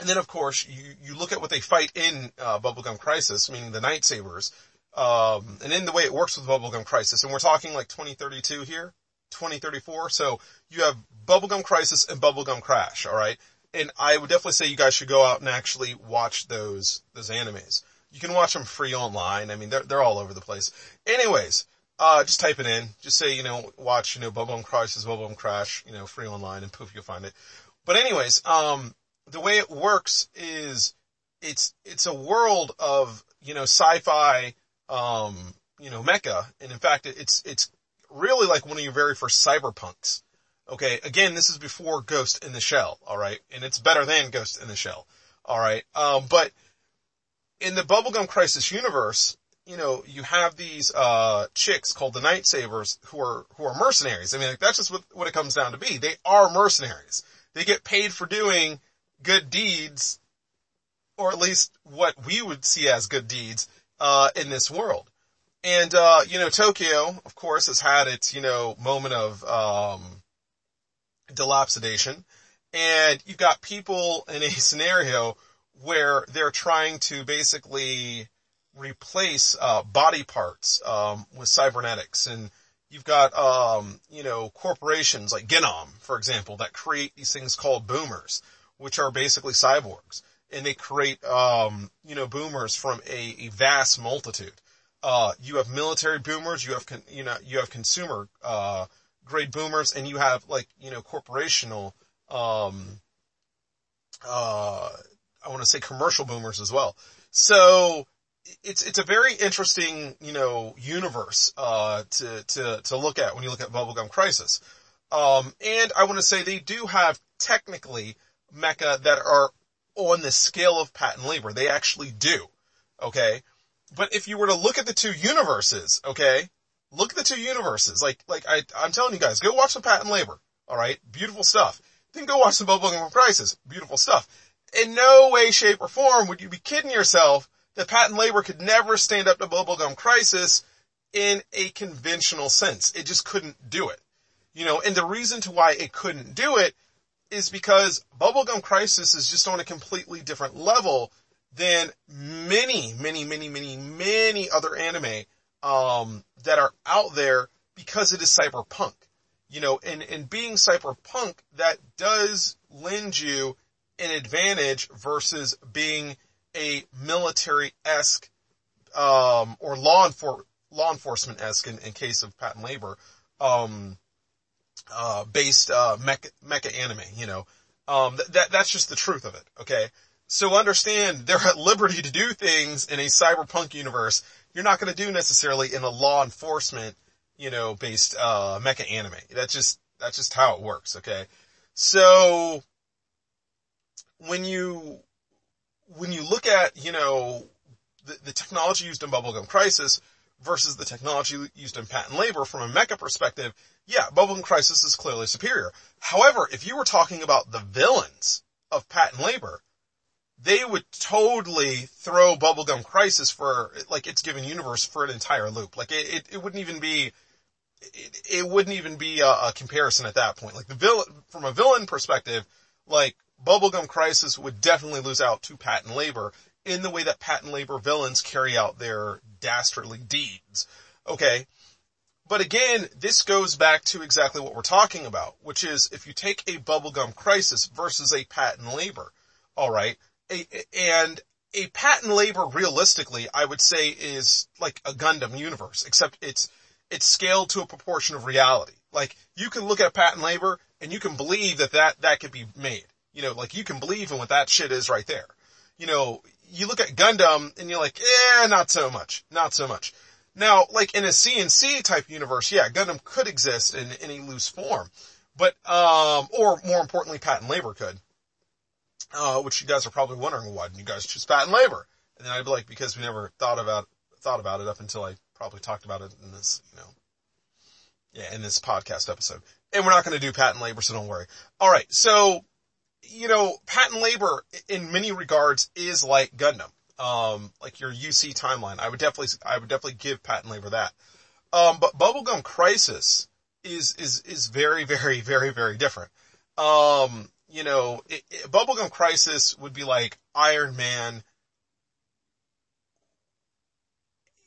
and then of course you, you look at what they fight in, uh, Bubblegum Crisis, meaning the Knight Sabers, um, and in the way it works with Bubblegum Crisis, and we're talking like 2032 here, 2034, so you have Bubblegum Crisis and Bubblegum Crash, alright? And I would definitely say you guys should go out and actually watch those, those animes. You can watch them free online. I mean, they're, they're all over the place. Anyways, uh, just type it in. Just say, you know, watch, you know, Bubblegum Crisis, Bubblegum Crash, you know, free online and poof, you'll find it. But anyways, um, the way it works is it's, it's a world of, you know, sci-fi, um, you know, mecha. And in fact, it's, it's really like one of your very first cyberpunks. Okay, again, this is before Ghost in the Shell, alright? And it's better than Ghost in the Shell, alright? Um, but in the Bubblegum Crisis universe, you know, you have these, uh, chicks called the Knight Sabers who are, who are mercenaries. I mean, like, that's just what, what it comes down to be. They are mercenaries. They get paid for doing good deeds, or at least what we would see as good deeds, uh, in this world. And, uh, you know, Tokyo, of course, has had its, you know, moment of, um, dilapidation. And you've got people in a scenario where they're trying to basically replace uh, body parts um, with cybernetics, and you've got um, you know corporations like Genom, for example, that create these things called boomers, which are basically cyborgs, and they create um, you know boomers from a, a vast multitude. Uh, you have military boomers, you have con- you know you have consumer uh, grade boomers and you have like, you know, corporational, um, uh, I want to say commercial boomers as well. So it's, it's a very interesting, you know, universe, uh, to, to, to look at when you look at Bubblegum Crisis. Um, and I want to say they do have technically mecha that are on the scale of patent labor. They actually do. Okay. But if you were to look at the two universes, okay, Look at the two universes. Like, like I, I'm telling you guys, go watch the patent labor. All right. Beautiful stuff. Then go watch the bubblegum crisis. Beautiful stuff. In no way, shape, or form would you be kidding yourself that patent labor could never stand up to bubblegum crisis in a conventional sense. It just couldn't do it. You know, and the reason to why it couldn't do it is because bubblegum crisis is just on a completely different level than many, many, many, many, many other anime um, that are out there because it is cyberpunk. You know, and, and being cyberpunk, that does lend you an advantage versus being a military-esque, um, or law, enfor- law enforcement-esque in, in case of patent labor, um, uh, based, uh, mecha, mecha anime, you know. Um, that, that, that's just the truth of it, okay? So understand they're at liberty to do things in a cyberpunk universe you're not going to do necessarily in a law enforcement, you know, based, uh, mecha anime. That's just, that's just how it works, okay? So, when you, when you look at, you know, the, the technology used in Bubblegum Crisis versus the technology used in patent labor from a mecha perspective, yeah, Bubblegum Crisis is clearly superior. However, if you were talking about the villains of patent labor, they would totally throw Bubblegum Crisis for, like, its given universe for an entire loop. Like, it, it, it wouldn't even be, it, it, wouldn't even be a, a, comparison at that point. Like, the villain, from a villain perspective, like, Bubblegum Crisis would definitely lose out to patent labor in the way that patent labor villains carry out their dastardly deeds. Okay. But again, this goes back to exactly what we're talking about, which is if you take a bubblegum crisis versus a patent labor, alright, and a patent labor realistically, I would say is like a Gundam universe, except it's, it's scaled to a proportion of reality. Like you can look at patent labor and you can believe that that, that could be made. You know, like you can believe in what that shit is right there. You know, you look at Gundam and you're like, eh, not so much, not so much. Now, like in a CNC type universe, yeah, Gundam could exist in any loose form, but, um, or more importantly, patent labor could uh, which you guys are probably wondering, why didn't you guys choose patent labor? And then I'd be like, because we never thought about, thought about it up until I probably talked about it in this, you know, yeah, in this podcast episode. And we're not going to do patent labor, so don't worry. Alright, so, you know, patent labor in many regards is like Gundam. Um, like your UC timeline. I would definitely, I would definitely give patent labor that. Um, but Bubblegum Crisis is, is, is very, very, very, very different. Um, you know, it, it, Bubblegum Crisis would be like Iron Man,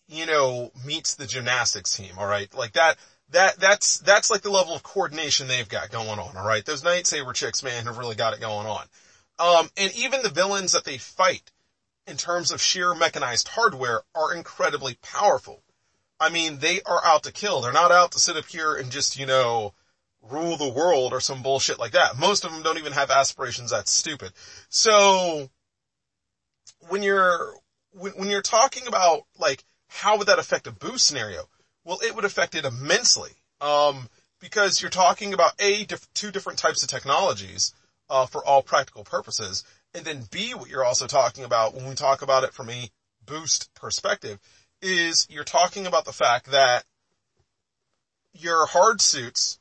you know, meets the gymnastics team, alright? Like that, that, that's, that's like the level of coordination they've got going on, alright? Those Knightsaber chicks, man, have really got it going on. Um, and even the villains that they fight, in terms of sheer mechanized hardware, are incredibly powerful. I mean, they are out to kill. They're not out to sit up here and just, you know, rule the world or some bullshit like that. Most of them don't even have aspirations that's stupid. So, when you're, when, when you're talking about like, how would that affect a boost scenario? Well, it would affect it immensely. Um, because you're talking about A, diff- two different types of technologies, uh, for all practical purposes. And then B, what you're also talking about when we talk about it from a boost perspective is you're talking about the fact that your hard suits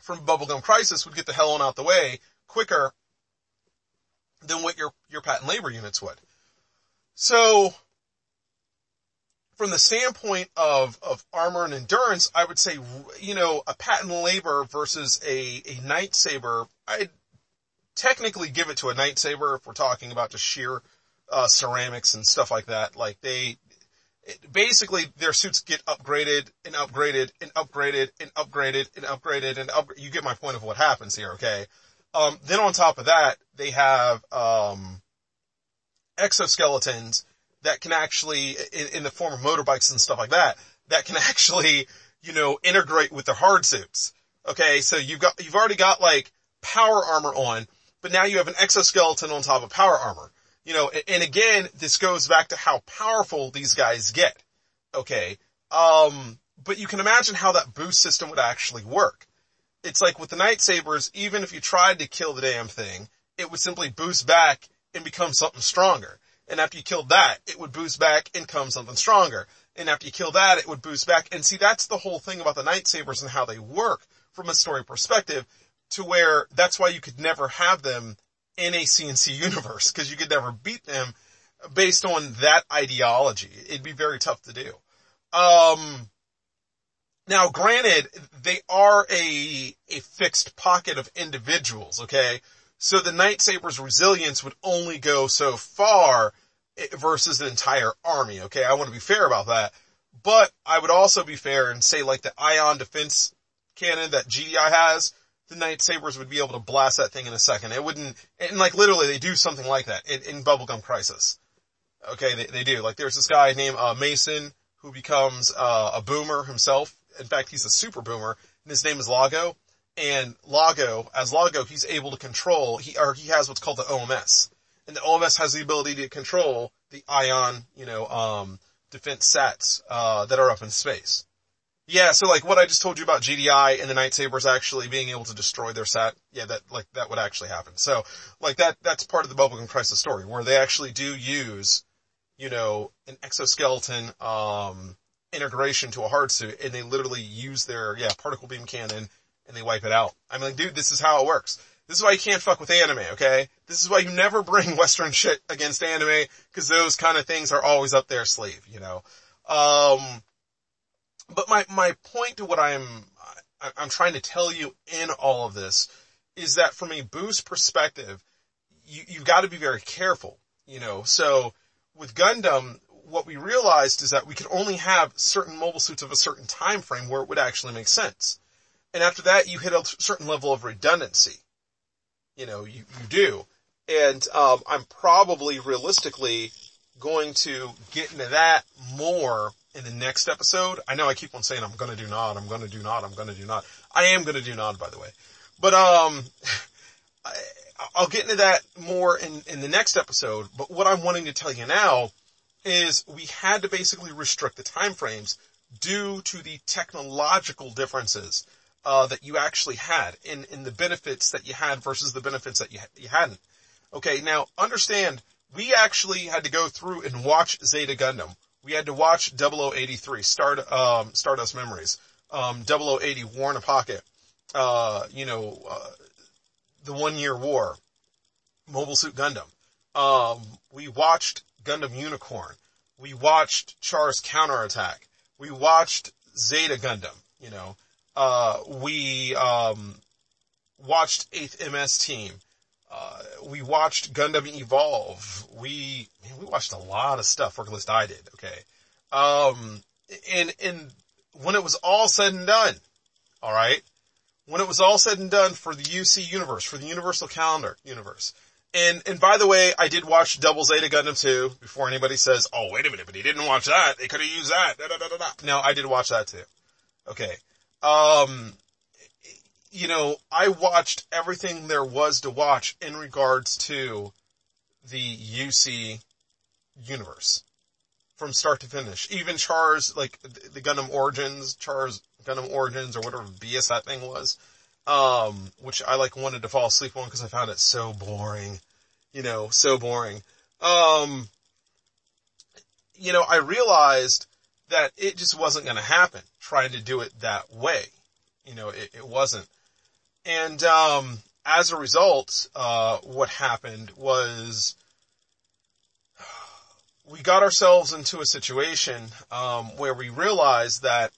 from Bubblegum Crisis would get the hell on out the way quicker than what your, your patent labor units would. So, from the standpoint of, of armor and endurance, I would say, you know, a patent labor versus a, a Knight Saber, I'd technically give it to a Knight Saber if we're talking about just sheer, uh, ceramics and stuff like that. Like they, basically their suits get upgraded and upgraded and upgraded and upgraded and upgraded and up, you get my point of what happens here, okay? Um, then on top of that, they have, um, exoskeletons that can actually, in, in the form of motorbikes and stuff like that, that can actually, you know, integrate with their hard suits. Okay, so you've got, you've already got like power armor on, but now you have an exoskeleton on top of power armor. You know, and again, this goes back to how powerful these guys get. Okay. Um, but you can imagine how that boost system would actually work. It's like with the Knight Sabers, even if you tried to kill the damn thing, it would simply boost back and become something stronger. And after you killed that, it would boost back and become something stronger. And after you kill that, it would boost back. And see, that's the whole thing about the Knight Sabers and how they work from a story perspective to where that's why you could never have them in a CNC universe because you could never beat them based on that ideology. It'd be very tough to do. Um, now granted, they are a, a fixed pocket of individuals, okay? So the Knight Saber's resilience would only go so far versus an entire army, okay? I want to be fair about that. But I would also be fair and say like the ion defense cannon that GDI has, the Knight Sabers would be able to blast that thing in a second. It wouldn't, and like literally they do something like that in, in Bubblegum Crisis. Okay, they, they do. Like there's this guy named, uh, Mason who becomes, uh, a boomer himself. In fact, he's a super boomer and his name is Largo. And Largo, as Largo, he's able to control, he, or he has what's called the OMS. and the OMS has the ability to control the ion, you know, um, defense sets, uh, that are up in space. Yeah, so like what I just told you about GDI and the Knight Sabers actually being able to destroy their set, yeah, that, like, that would actually happen. So, like that, that's part of the Bubblegum Crisis story, where they actually do use, you know, an exoskeleton, um, integration to a hard suit, and they literally use their, yeah, particle beam cannon, and they wipe it out. I'm like, dude, this is how it works. This is why you can't fuck with anime, okay? This is why you never bring Western shit against anime, cause those kind of things are always up their sleeve, you know? Um, but my, my point to what I'm, I'm trying to tell you in all of this is that from a boost perspective, you, you've got to be very careful, you know, so with Gundam, what we realized is that we could only have certain mobile suits of a certain time frame where it would actually make sense. And after that, you hit a certain level of redundancy. You know, you, you do. And, um, I'm probably realistically going to get into that more in the next episode. I know I keep on saying I'm gonna do not, I'm gonna do not, I'm gonna do not. I am gonna do not, by the way. But, um, I, I'll get into that more in, in the next episode, but what I'm wanting to tell you now is we had to basically restrict the time frames due to the technological differences uh, that you actually had in, in the benefits that you had versus the benefits that you, you hadn't. Okay, now understand, we actually had to go through and watch Zeta Gundam we had to watch 0083, Start, um, Stardust Memories, um, 0080, War in a Pocket, uh, you know, uh, the One Year War, Mobile Suit Gundam. Um, we watched Gundam Unicorn. We watched Char's Counterattack. We watched Zeta Gundam, you know. Uh, we, um, watched 8th MS Team. Uh, we watched Gundam Evolve. We, man, we watched a lot of stuff, or at least I did, okay. Um, and, and when it was all said and done, alright, when it was all said and done for the UC universe, for the Universal Calendar universe, and, and by the way, I did watch Double Zeta Gundam 2 before anybody says, oh wait a minute, but he didn't watch that. They could have used that. Da, da, da, no, I did watch that too. Okay. Um, you know, I watched everything there was to watch in regards to the UC universe from start to finish. Even Char's, like, the Gundam Origins, Char's Gundam Origins or whatever BS that thing was, um, which I like wanted to fall asleep on because I found it so boring. You know, so boring. Um, you know, I realized that it just wasn't going to happen trying to do it that way. You know, it, it wasn't. And, um, as a result, uh, what happened was we got ourselves into a situation, um, where we realized that,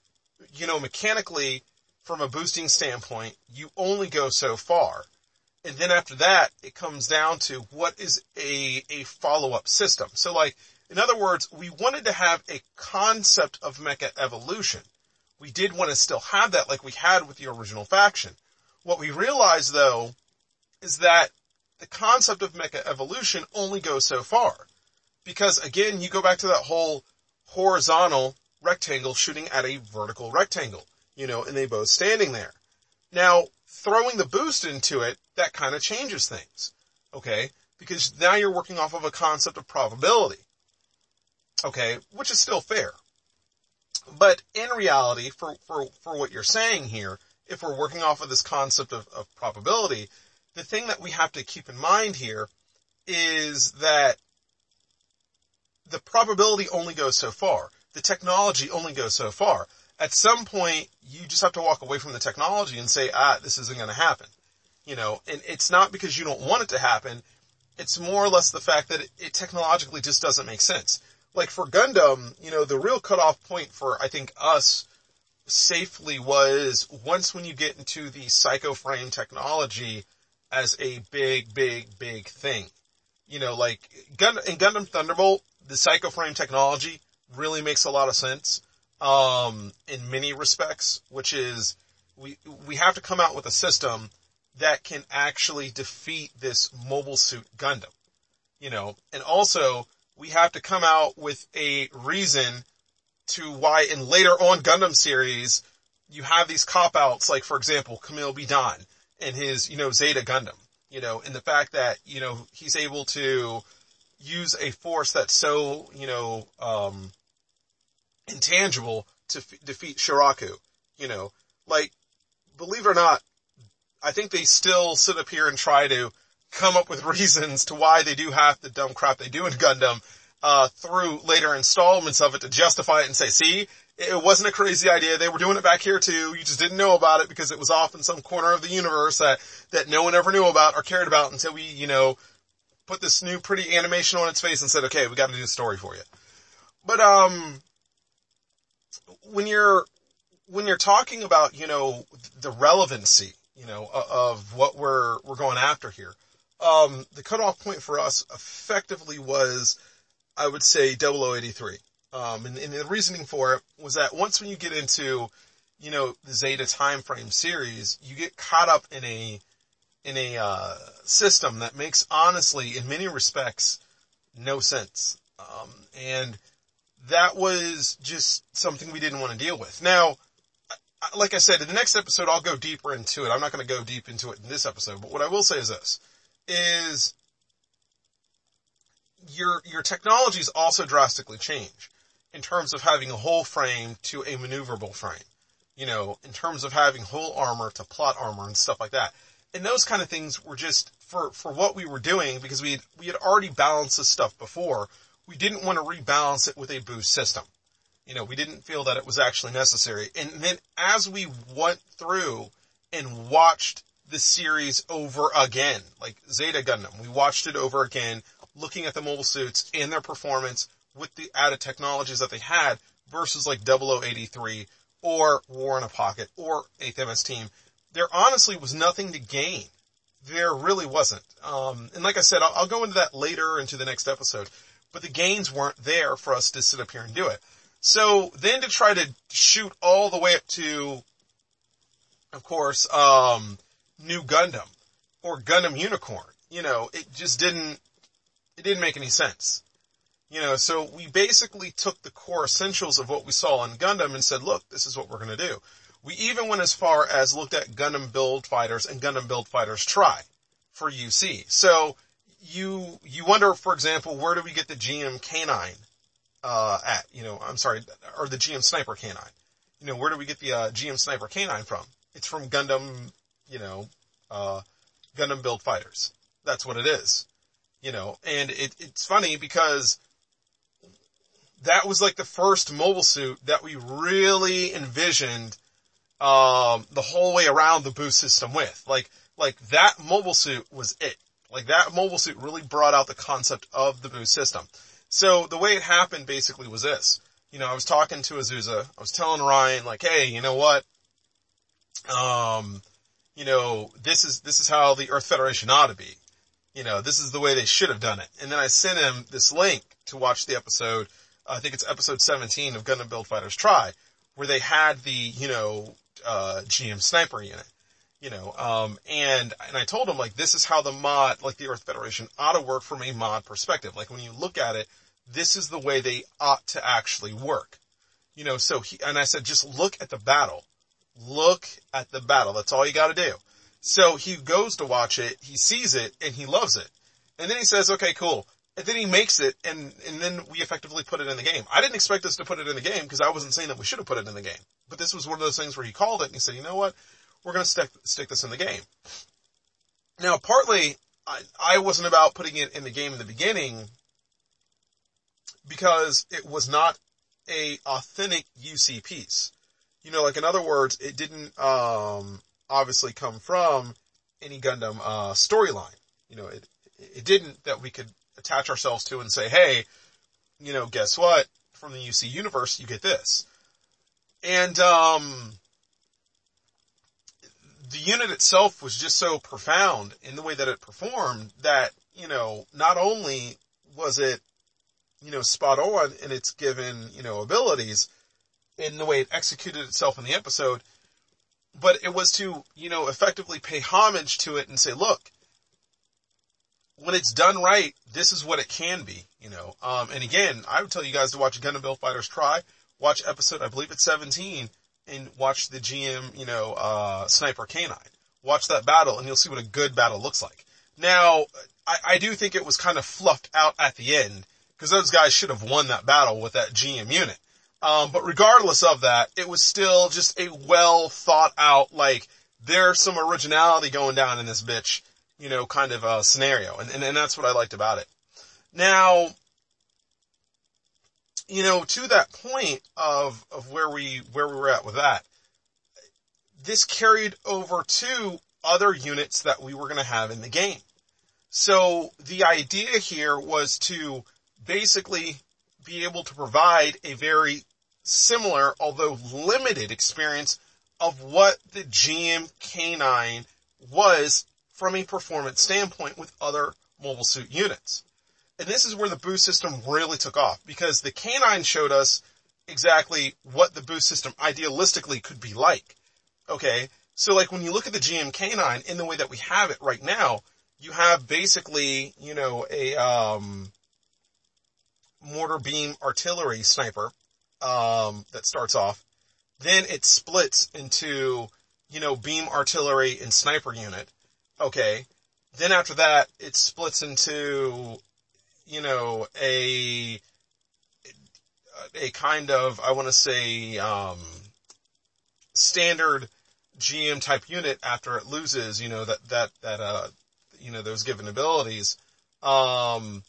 you know, mechanically, from a boosting standpoint, you only go so far. And then after that, it comes down to what is a, a follow-up system. So like, in other words, we wanted to have a concept of mecha evolution. We did want to still have that like we had with the original faction. What we realize though is that the concept of mecha evolution only goes so far. Because again, you go back to that whole horizontal rectangle shooting at a vertical rectangle, you know, and they both standing there. Now, throwing the boost into it, that kind of changes things. Okay? Because now you're working off of a concept of probability. Okay? Which is still fair. But in reality, for, for, for what you're saying here, if we're working off of this concept of, of probability, the thing that we have to keep in mind here is that the probability only goes so far. The technology only goes so far. At some point, you just have to walk away from the technology and say, ah, this isn't going to happen. You know, and it's not because you don't want it to happen. It's more or less the fact that it, it technologically just doesn't make sense. Like for Gundam, you know, the real cutoff point for, I think, us safely was once when you get into the psycho frame technology as a big, big, big thing. You know, like Gun- in Gundam Thunderbolt, the psycho frame technology really makes a lot of sense, um, in many respects, which is we, we have to come out with a system that can actually defeat this mobile suit Gundam. You know, and also we have to come out with a reason to why in later on Gundam series, you have these cop outs, like for example, Kamille Bidan and his, you know, Zeta Gundam. You know, and the fact that, you know, he's able to use a force that's so, you know, um, intangible to f- defeat Scirocco. You know, like, believe it or not, I think they still sit up here and try to come up with reasons to why they do half the dumb crap they do in Gundam, uh, through later installments of it to justify it and say, see, it wasn't a crazy idea. They were doing it back here too. You just didn't know about it because it was off in some corner of the universe that, that no one ever knew about or cared about until we, you know, put this new pretty animation on its face and said, okay, we got to do a story for you. But, um, when you're, when you're talking about, you know, the relevancy, you know, of what we're, we're going after here, um, the cutoff point for us effectively was, I would say 0083. Um, and, and, the reasoning for it was that once when you get into, you know, the Zeta time frame series, you get caught up in a, in a, uh, system that makes honestly, in many respects, no sense. Um, and that was just something we didn't want to deal with. Now, like I said, in the next episode, I'll go deeper into it. I'm not going to go deep into it in this episode, but what I will say is this, is your, your technologies also drastically change in terms of having a whole frame to a maneuverable frame. You know, in terms of having whole armor to plot armor and stuff like that. And those kind of things were just for, for what we were doing because we had, we had already balanced this stuff before. We didn't want to rebalance it with a boost system. You know, we didn't feel that it was actually necessary. And then as we went through and watched the series over again, like Zeta Gundam, we watched it over again, looking at the mobile suits and their performance with the added technologies that they had versus like 0083 or War in a Pocket or 8th MS Team. There honestly was nothing to gain. There really wasn't. Um, and like I said, I'll, I'll go into that later into the next episode, but the gains weren't there for us to sit up here and do it. So then to try to shoot all the way up to, of course, um, Nu Gundam or Gundam Unicorn, you know, it just didn't, it didn't make any sense. You know, so we basically took the core essentials of what we saw in Gundam and said, look, this is what we're going to do. We even went as far as looked at Gundam Build Fighters and Gundam Build Fighters Try for UC. So you, you wonder, for example, where do we get the GM K9, uh, at, you know, I'm sorry, or the GM sniper K9? You know, where do we get the, uh, GM sniper K9 from? It's from Gundam, you know, uh, Gundam Build Fighters. That's what it is. You know, and it, it's funny because that was like the first mobile suit that we really envisioned um, the whole way around the boost system with. Like, like that mobile suit was it. Like that mobile suit really brought out the concept of the boost system. So the way it happened basically was this. You know, I was talking to Azusa. I was telling Ryan, like, hey, you know what? Um, you know, this is, this is how the Earth Federation ought to be. You know, this is the way they should have done it. And then I sent him this link to watch the episode I think it's episode 17 of Gundam Build Fighters Try, where they had the, you know, uh, GM sniper unit, you know, um, and, and I told him like, this is how the mod, like the Earth Federation ought to work from a mod perspective. Like when you look at it, this is the way they ought to actually work. You know, so he, and I said, just look at the battle. Look at the battle. That's all you gotta do. So he goes to watch it, he sees it, and he loves it. And then he says, okay, cool. And then he makes it and, and then we effectively put it in the game. I didn't expect us to put it in the game because I wasn't saying that we should have put it in the game. But this was one of those things where he called it and he said, you know what? We're going to stick, stick this in the game. Now, partly I, I wasn't about putting it in the game in the beginning because it was not a authentic UC piece. You know, like in other words, it didn't, um, obviously come from any Gundam, uh, storyline. You know, it, it didn't that we could attach ourselves to and say, hey, you know, guess what? From the UC universe, you get this. And, um, the unit itself was just so profound in the way that it performed that, you know, not only was it, you know, spot on in its given, you know, abilities in the way it executed itself in the episode, but it was to, you know, effectively pay homage to it and say, look, when it's done right, this is what it can be, you know. Um, and again, I would tell you guys to watch Gundam Build Fighters Try, watch episode, I believe it's 17, and watch the GM, you know, uh, Sniper K9. Watch that battle and you'll see what a good battle looks like. Now, I, I do think it was kind of fluffed out at the end because those guys should have won that battle with that GM unit. Um, but regardless of that, it was still just a well thought out, like, there's some originality going down in this bitch, you know, kind of a scenario. And, and, and that's what I liked about it. Now, you know, to that point of, of where we, where we were at with that, this carried over to other units that we were going to have in the game. So the idea here was to basically be able to provide a very similar, although limited experience of what the GM K9 was from a performance standpoint with other mobile suit units. And this is where the boost system really took off because the K9 showed us exactly what the boost system idealistically could be like. Okay. So like when you look at the GM K9 in the way that we have it right now, you have basically, you know, a, um, mortar beam artillery sniper, um, that starts off. Then it splits into, you know, beam artillery and sniper unit. Okay. Then after that, it splits into, you know, a, a kind of, I want to say, um, standard GM type unit after it loses, you know, that, that, that, uh, you know, those given abilities. Um,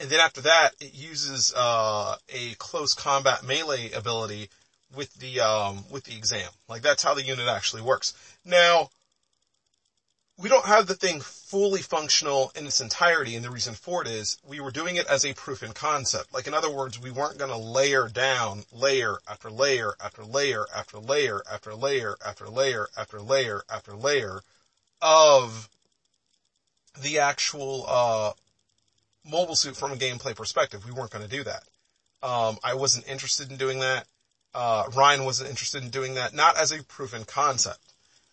and then after that, it uses, uh, a close combat melee ability with the, um, with the exam. Like that's how the unit actually works. Now, we don't have the thing fully functional in its entirety and the reason for it is we were doing it as a proof in concept. Like in other words, we weren't going to layer down layer after layer after layer after layer after layer after layer after layer after layer of the actual, uh, mobile suit from a gameplay perspective. We weren't going to do that. Um, I wasn't interested in doing that. Uh, Ryan wasn't interested in doing that, not as a proven concept.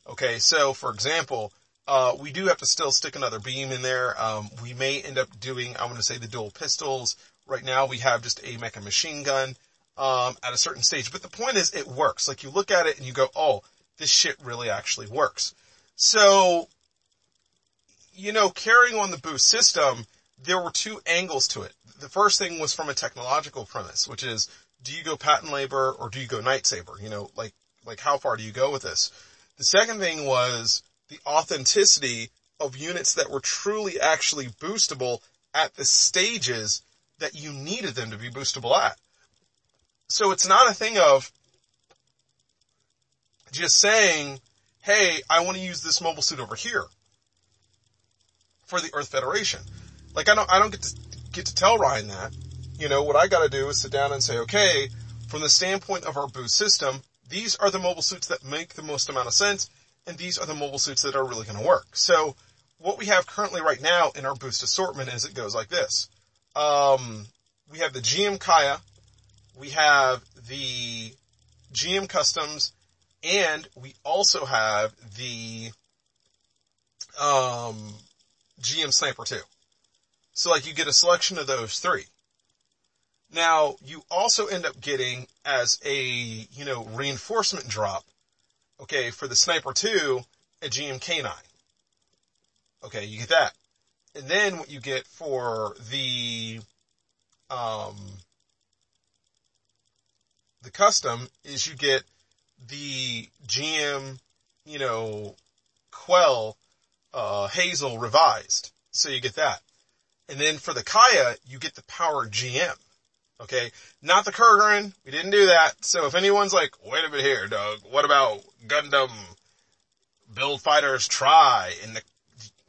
Okay, so for example, uh, we do have to still stick another beam in there. Um, we may end up doing, I'm going to say the dual pistols. Right now we have just a mecha machine gun, um, at a certain stage. But the point is it works. Like you look at it and you go, oh, this shit really actually works. So, you know, carrying on the boost system, there were two angles to it. The first thing was from a technological premise, which is, do you go Patlabor or do you go Knight Saber? You know, like, like how far do you go with this? The second thing was the authenticity of units that were truly actually boostable at the stages that you needed them to be boostable at. So it's not a thing of just saying, hey, I want to use this mobile suit over here for the Earth Federation. Like I don't, I don't get to get to tell Ryan that. You know, what I gotta do is sit down and say, okay, from the standpoint of our boost system, these are the mobile suits that make the most amount of sense, and these are the mobile suits that are really gonna work. So, what we have currently right now in our boost assortment is it goes like this. Um, we have the GM Kaya, we have the GM Customs, and we also have the, um, GM Sniper 2. So like you get a selection of those three. Now you also end up getting as a, you know, reinforcement drop, okay, for the Sniper 2, a GMK9. Okay, you get that. And then what you get for the, um, the custom is you get the GM, you know, Quell, uh, Hazel revised. So you get that. And then for the Kaya, you get the power GM. Okay. Not the Cardigan. We didn't do that. So if anyone's like, wait a minute here, Doug, what about Gundam Build Fighters Try in the,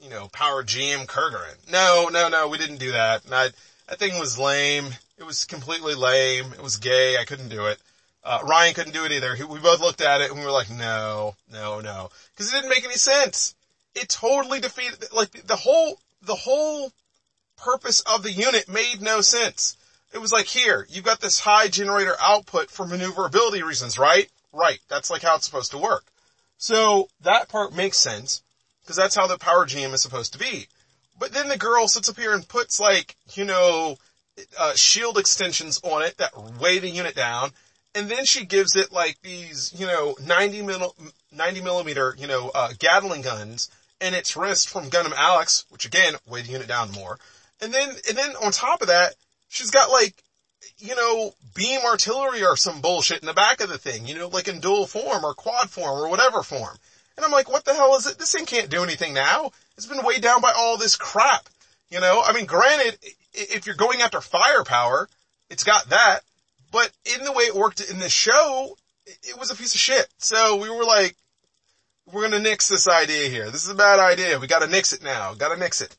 you know, power GM Cardigan? No, no, no, we didn't do that. i that thing was lame. It was completely lame. It was gay. I couldn't do it. Uh, Ryan couldn't do it either. We both looked at it and we were like, no, no, no. Cause it didn't make any sense. It totally defeated, like the whole, the whole purpose of the unit made no sense. It was like, here, you've got this high generator output for maneuverability reasons, right? Right. That's like how it's supposed to work. So that part makes sense because that's how the power GM is supposed to be. But then the girl sits up here and puts like, you know, uh, shield extensions on it that weigh the unit down. And then she gives it like these, you know, 90 mil, 90 millimeter, you know, uh, Gatling guns and its wrist from Gundam Alex, which again, weighed the unit down more. And then, and then on top of that, she's got like, you know, beam artillery or some bullshit in the back of the thing, you know, like in dual form or quad form or whatever form. And I'm like, what the hell is it? This thing can't do anything now. It's been weighed down by all this crap. You know, I mean, granted, if you're going after firepower, it's got that, but in the way it worked in this show, it was a piece of shit. So we were like, we're gonna nix this idea here. This is a bad idea. We gotta nix it now. Gotta nix it.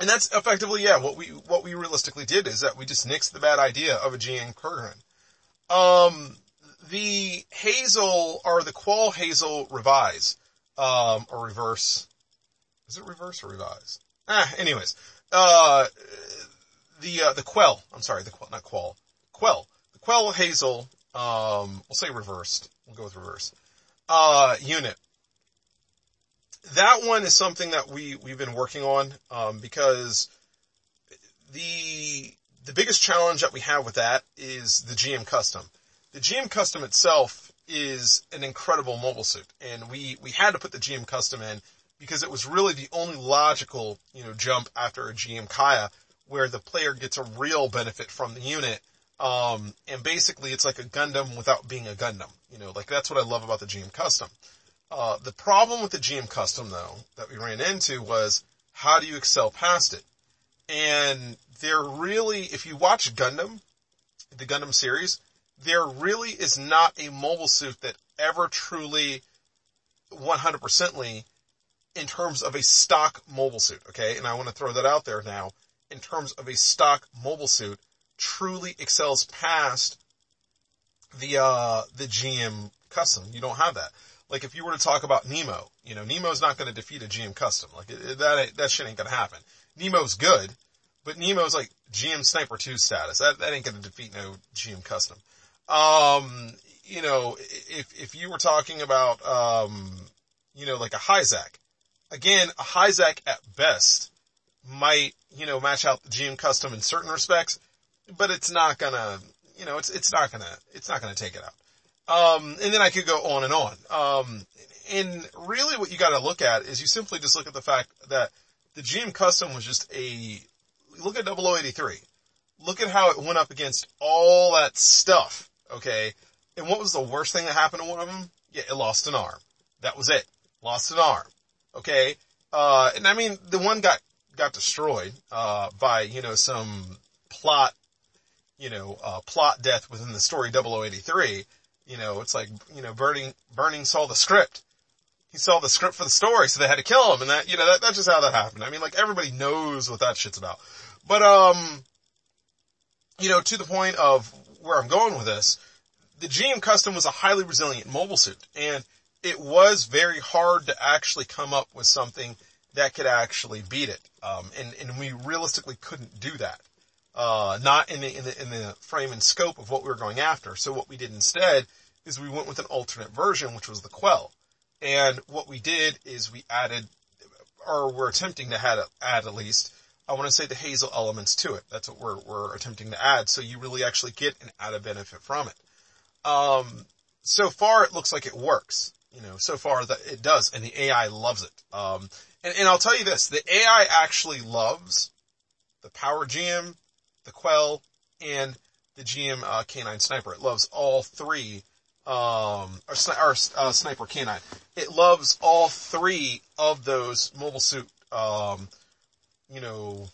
And that's effectively, yeah, what we, what we realistically did is that we just nixed the bad idea of a GM Cardigan. Um, the Hazel, or the Qual Hazel revise, um, or reverse. Is it reverse or revise? Ah, anyways. Uh, the, uh, the Quell, I'm sorry, the Quell, not Qual. Quell. The Quell Hazel, um, we'll say reversed. We'll go with reverse. Uh, unit that one is something that we, we've been working on, um, because the, the biggest challenge that we have with that is the GM custom. The GM custom itself is an incredible mobile suit and we, we had to put the GM custom in because it was really the only logical, you know, jump after a GM Kaya where the player gets a real benefit from the unit. Um, and basically it's like a Gundam without being a Gundam. You know, like that's what I love about the GM custom. Uh, the problem with the GM custom though, that we ran into was how do you excel past it? And there really, if you watch Gundam, the Gundam series, there really is not a mobile suit that ever truly 100%ly in terms of a stock mobile suit, okay? And I want to throw that out there now. In terms of a stock mobile suit, truly excels past the, uh, the GM custom. You don't have that like if you were to talk about Nemo, you know, Nemo's not going to defeat a GM custom. Like it, that, that shit ain't going to happen. Nemo's good, but Nemo's like GM Sniper 2 status. That, that ain't going to defeat no GM custom. Um, you know, if, if you were talking about, um, you know, like a Hyzak, again, a Hyzak at best might, you know, match out the GM custom in certain respects, but it's not gonna, you know, it's, it's not gonna, it's not gonna take it out. Um, and then I could go on and on. Um, and really what you gotta look at is you simply just look at the fact that the GM custom was just a, look at 0083. Look at how it went up against all that stuff, okay? And what was the worst thing that happened to one of them? Yeah, it lost an arm. That was it. Lost an arm. Okay? Uh, and I mean, the one got, got destroyed, uh, by, you know, some plot, you know, uh, plot death within the story 0083. You know, it's like, you know, Burning, Burning saw the script. He saw the script for the story, so they had to kill him, and that, you know, that, that's just how that happened. I mean, like, everybody knows what that shit's about. But, um, you know, to the point of where I'm going with this, the GM Custom was a highly resilient mobile suit, and it was very hard to actually come up with something that could actually beat it. Um, and, and we realistically couldn't do that. Uh, not in the, in the, in the frame and scope of what we were going after. So what we did instead is we went with an alternate version, which was the Quell. And what we did is we added, or we're attempting to add, add at least, I want to say the Hazel elements to it. That's what we're, we're attempting to add. So you really actually get an added benefit from it. Um, so far it looks like it works. You know, so far that it does, and the AI loves it. Um, and, and I'll tell you this, the AI actually loves the Power GM, the Quell, and the GM uh, K9 Sniper. It loves all three um, or, or uh, Sniper K9. It loves all three of those mobile suit, um, you know,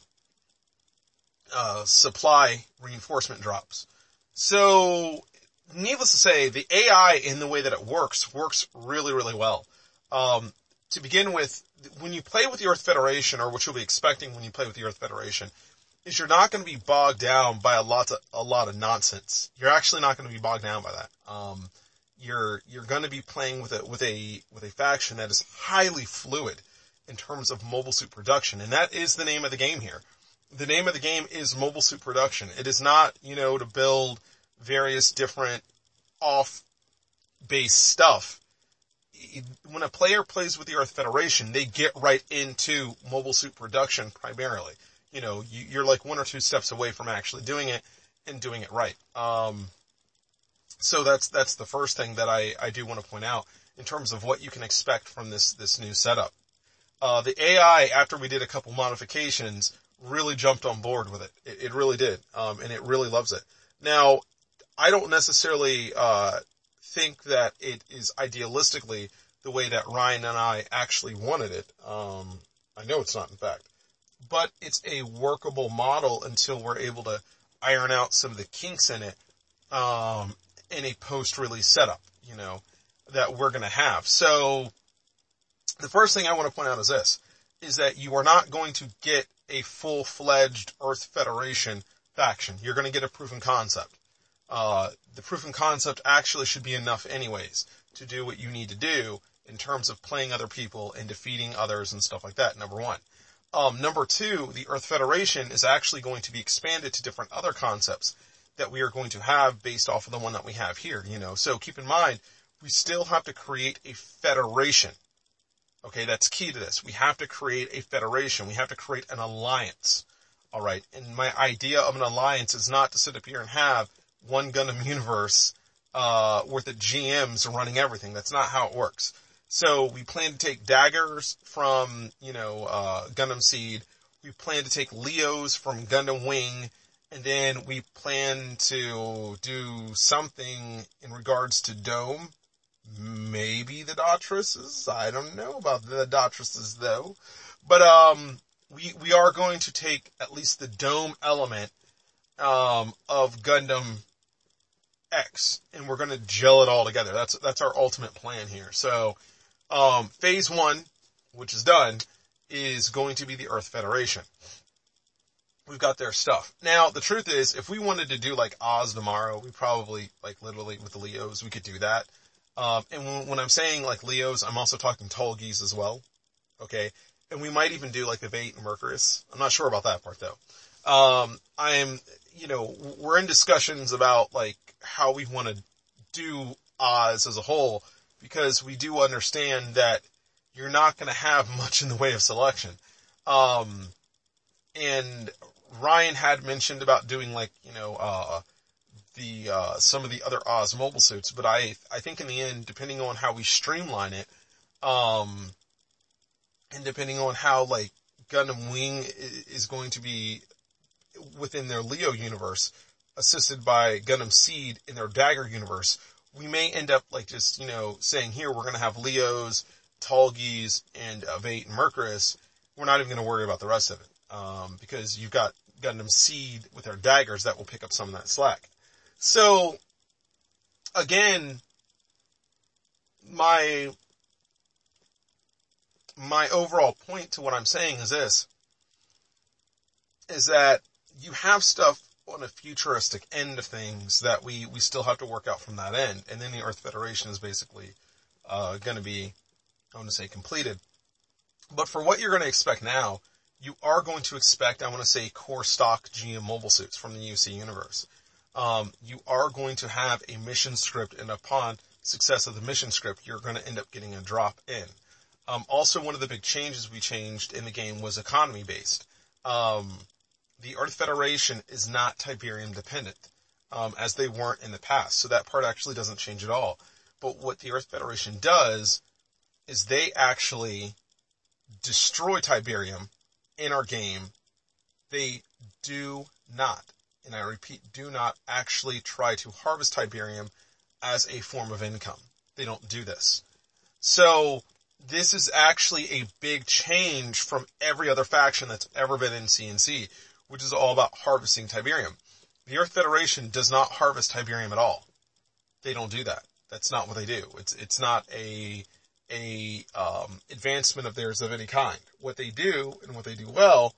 uh, supply reinforcement drops. So, needless to say, the AI in the way that it works, works really, really well. Um, to begin with, when you play with the Earth Federation, or what you'll be expecting when you play with the Earth Federation, is you're not going to be bogged down by a lot of a lot of nonsense. You're actually not going to be bogged down by that. Um, you're you're going to be playing with a with a with a faction that is highly fluid in terms of mobile suit production, and that is the name of the game here. The name of the game is mobile suit production. It is not you know to build various different off base stuff. When a player plays with the Earth Federation, they get right into mobile suit production primarily you know, you, are like one or two steps away from actually doing it and doing it right. Um, so that's, that's the first thing that I, I do want to point out in terms of what you can expect from this, this new setup. Uh, the AI, after we did a couple modifications, really jumped on board with it. It, it really did. Um, and it really loves it. Now, I don't necessarily, uh, think that it is idealistically the way that Ryan and I actually wanted it. Um, I know it's not in fact, but it's a workable model until we're able to iron out some of the kinks in it, um, in a post-release setup, you know, that we're going to have. So the first thing I want to point out is this, is that you are not going to get a full-fledged Earth Federation faction. You're going to get a proven concept. Uh, the proven concept actually should be enough anyways to do what you need to do in terms of playing other people and defeating others and stuff like that, number one. Um, number two, the Earth Federation is actually going to be expanded to different other concepts that we are going to have based off of the one that we have here, you know. So keep in mind, we still have to create a federation. Okay, that's key to this. We have to create a federation. We have to create an alliance. Alright, and my idea of an alliance is not to sit up here and have one Gundam universe, uh, worth the GMs running everything. That's not how it works. So we plan to take daggers from, you know, uh, Gundam Seed. We plan to take Leos from Gundam Wing. And then we plan to do something in regards to Dome. Maybe the Daughtresses. I don't know about the Daughtresses though. But, um, we, we are going to take at least the Dome element, um, of Gundam X and we're going to gel it all together. That's, that's our ultimate plan here. So, um, phase one, which is done, is going to be the Earth Federation. We've got their stuff. Now, the truth is, if we wanted to do like Oz tomorrow, we probably, like literally with the Leos, we could do that. Um, and when, when, I'm saying like Leos, I'm also talking Tallgeese as well. Okay. And we might even do like the Vayeate and Mercurius. I'm not sure about that part though. Um, I'm, you know, we're in discussions about like how we want to do Oz as a whole because we do understand that you're not going to have much in the way of selection. Um, and Ryan had mentioned about doing like, you know, uh, the, uh, some of the other Oz mobile suits, but I, I think in the end, depending on how we streamline it, um, and depending on how like Gundam Wing is going to be within their Leo universe, assisted by Gundam Seed in their Dagger universe, we may end up like just, you know, saying here we're going to have Leos, Tallgeese, and uh, Vayeate and Mercurius. We're not even going to worry about the rest of it. Um, because you've got Gundam Seed with their daggers that will pick up some of that slack. So, again, my, my overall point to what I'm saying is this, is that you have stuff on a futuristic end of things that we, we still have to work out from that end. And then the Earth Federation is basically, uh, gonna be, I want to say completed. But for what you're gonna expect now, you are going to expect, I want to say, core stock GM mobile suits from the UC universe. Um, you are going to have a mission script and upon success of the mission script, you're going to end up getting a drop in. Um, also one of the big changes we changed in the game was economy based. Um, the Earth Federation is not Tiberium dependent, um, as they weren't in the past. So that part actually doesn't change at all. But what the Earth Federation does is they actually destroy Tiberium in our game. They do not, and I repeat, do not actually try to harvest Tiberium as a form of income. They don't do this. So this is actually a big change from every other faction that's ever been in CNC which is all about harvesting Tiberium. The Earth Federation does not harvest Tiberium at all. They don't do that. That's not what they do. It's, it's not a, a, um, advancement of theirs of any kind. What they do, and what they do well,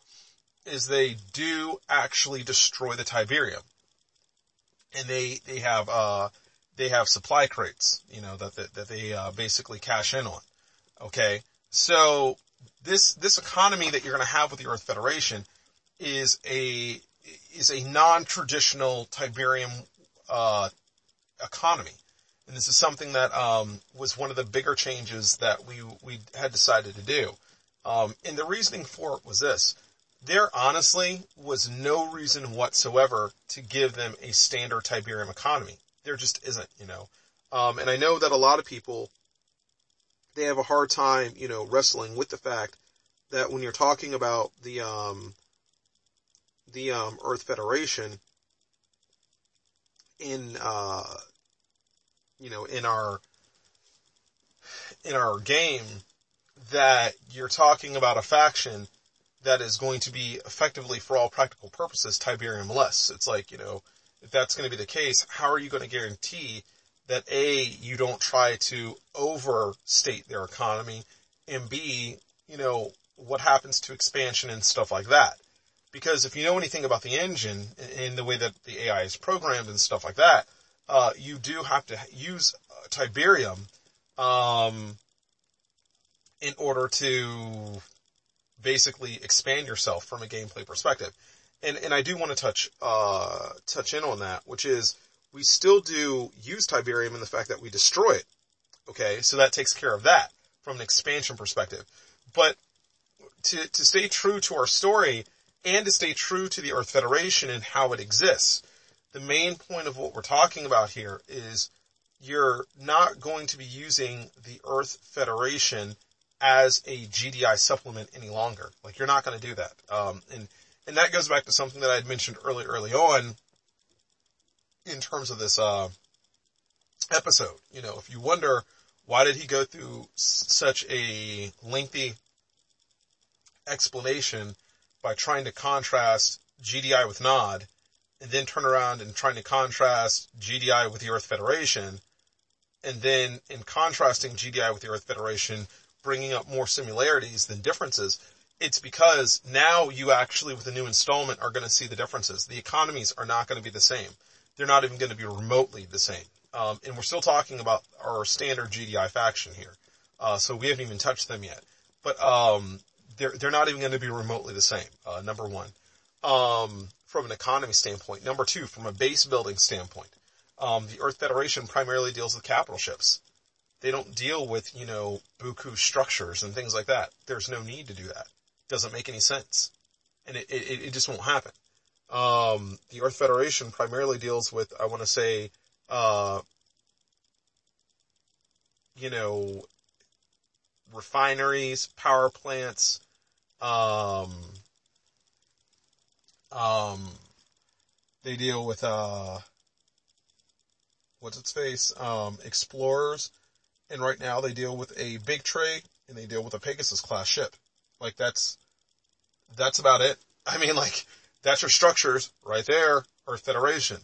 is they do actually destroy the Tiberium. And they, they have, uh, they have supply crates, you know, that, that, that they, uh, basically cash in on. Okay? So, this, this economy that you're gonna have with the Earth Federation is a is a non-traditional Tiberium uh, economy, and this is something that um, was one of the bigger changes that we we had decided to do. Um, and the reasoning for it was this: there honestly was no reason whatsoever to give them a standard Tiberium economy. There just isn't, you know. Um, and I know that a lot of people they have a hard time, you know, wrestling with the fact that when you're talking about the, um, the, um, Earth Federation in, uh, you know, in our, in our game, that you're talking about a faction that is going to be effectively, for all practical purposes, Tiberium less. It's like, you know, if that's going to be the case, how are you going to guarantee that A, you don't try to overstate their economy, and B, you know, what happens to expansion and stuff like that. Because if you know anything about the engine in the way that the AI is programmed and stuff like that, uh, you do have to use uh, Tiberium, um, in order to basically expand yourself from a gameplay perspective. And, and I do want to touch, uh, touch in on that, which is we still do use Tiberium in the fact that we destroy it. Okay. So that takes care of that from an expansion perspective. But to, to stay true to our story and to stay true to the Earth Federation and how it exists, the main point of what we're talking about here is you're not going to be using the Earth Federation as a GDI supplement any longer. Like you're not going to do that. Um, and, and that goes back to something that I had mentioned early, early on in terms of this, uh, episode. You know, if you wonder why did he go through s- such a lengthy explanation by trying to contrast GDI with NOD and then turn around and trying to contrast GDI with the Earth Federation and then in contrasting GDI with the Earth Federation, bringing up more similarities than differences, it's because now you actually with the new installment are going to see the differences. The economies are not going to be the same. They're not even going to be remotely the same. Um, and we're still talking about our standard GDI faction here. Uh, so we haven't even touched them yet. But, um, they're, they're not even going to be remotely the same, uh, number one. Um, from an economy standpoint. Number two, from a base building standpoint. Um, the Earth Federation primarily deals with capital ships. They don't deal with, you know, buku structures and things like that. There's no need to do that. Doesn't make any sense. And it, it, it just won't happen. Um, the Earth Federation primarily deals with, I want to say, uh, you know, refineries, power plants, um, um, they deal with, uh, what's its face, um, explorers, and right now they deal with a big tray and they deal with a Pegasus class ship. Like that's, that's about it. I mean like, that's your structures right there, Earth Federation.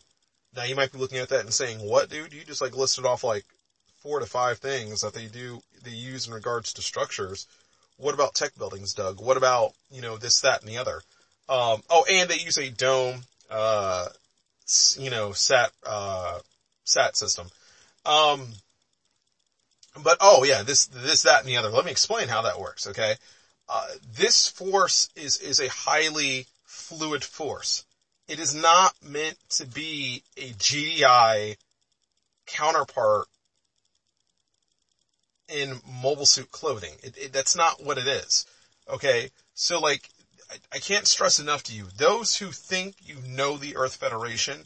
Now you might be looking at that and saying, what dude? You just like listed off like four to five things that they do, they use in regards to structures. What about tech buildings, Doug? What about, you know, this, that, and the other? Um, oh, and they use a dome, uh, you know, sat, uh, sat system. Um, but oh yeah, this, this, that, and the other. Let me explain how that works, okay? Uh, this force is, is a highly fluid force. It is not meant to be a GDI counterpart in mobile suit clothing. It, it, that's not what it is. Okay? So like, I, I can't stress enough to you, those who think you know the Earth Federation,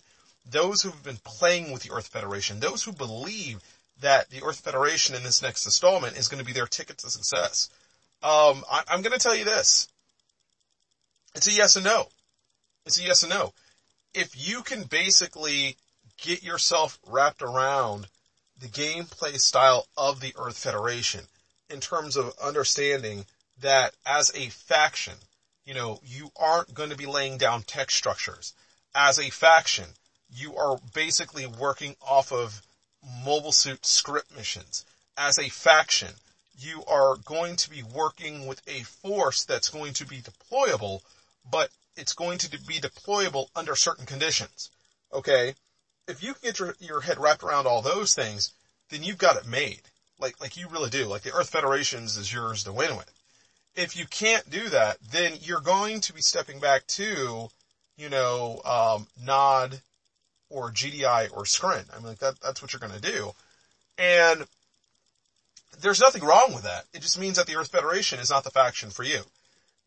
those who've been playing with the Earth Federation, those who believe that the Earth Federation in this next installment is going to be their ticket to success. Um, I, I'm going to tell you this. It's a yes and no. It's a yes and no. If you can basically get yourself wrapped around the gameplay style of the Earth Federation in terms of understanding that as a faction, you know, you aren't going to be laying down tech structures. As a faction, you are basically working off of mobile suit script missions. As a faction, you are going to be working with a force that's going to be deployable, but it's going to be deployable under certain conditions. Okay? If you can get your, your head wrapped around all those things, then you've got it made. Like, like you really do. Like the Earth Federations is yours to win with. If you can't do that, then you're going to be stepping back to, you know, um, NOD or GDI or Scrin. I mean, like that, that's what you're going to do. And there's nothing wrong with that. It just means that the Earth Federation is not the faction for you.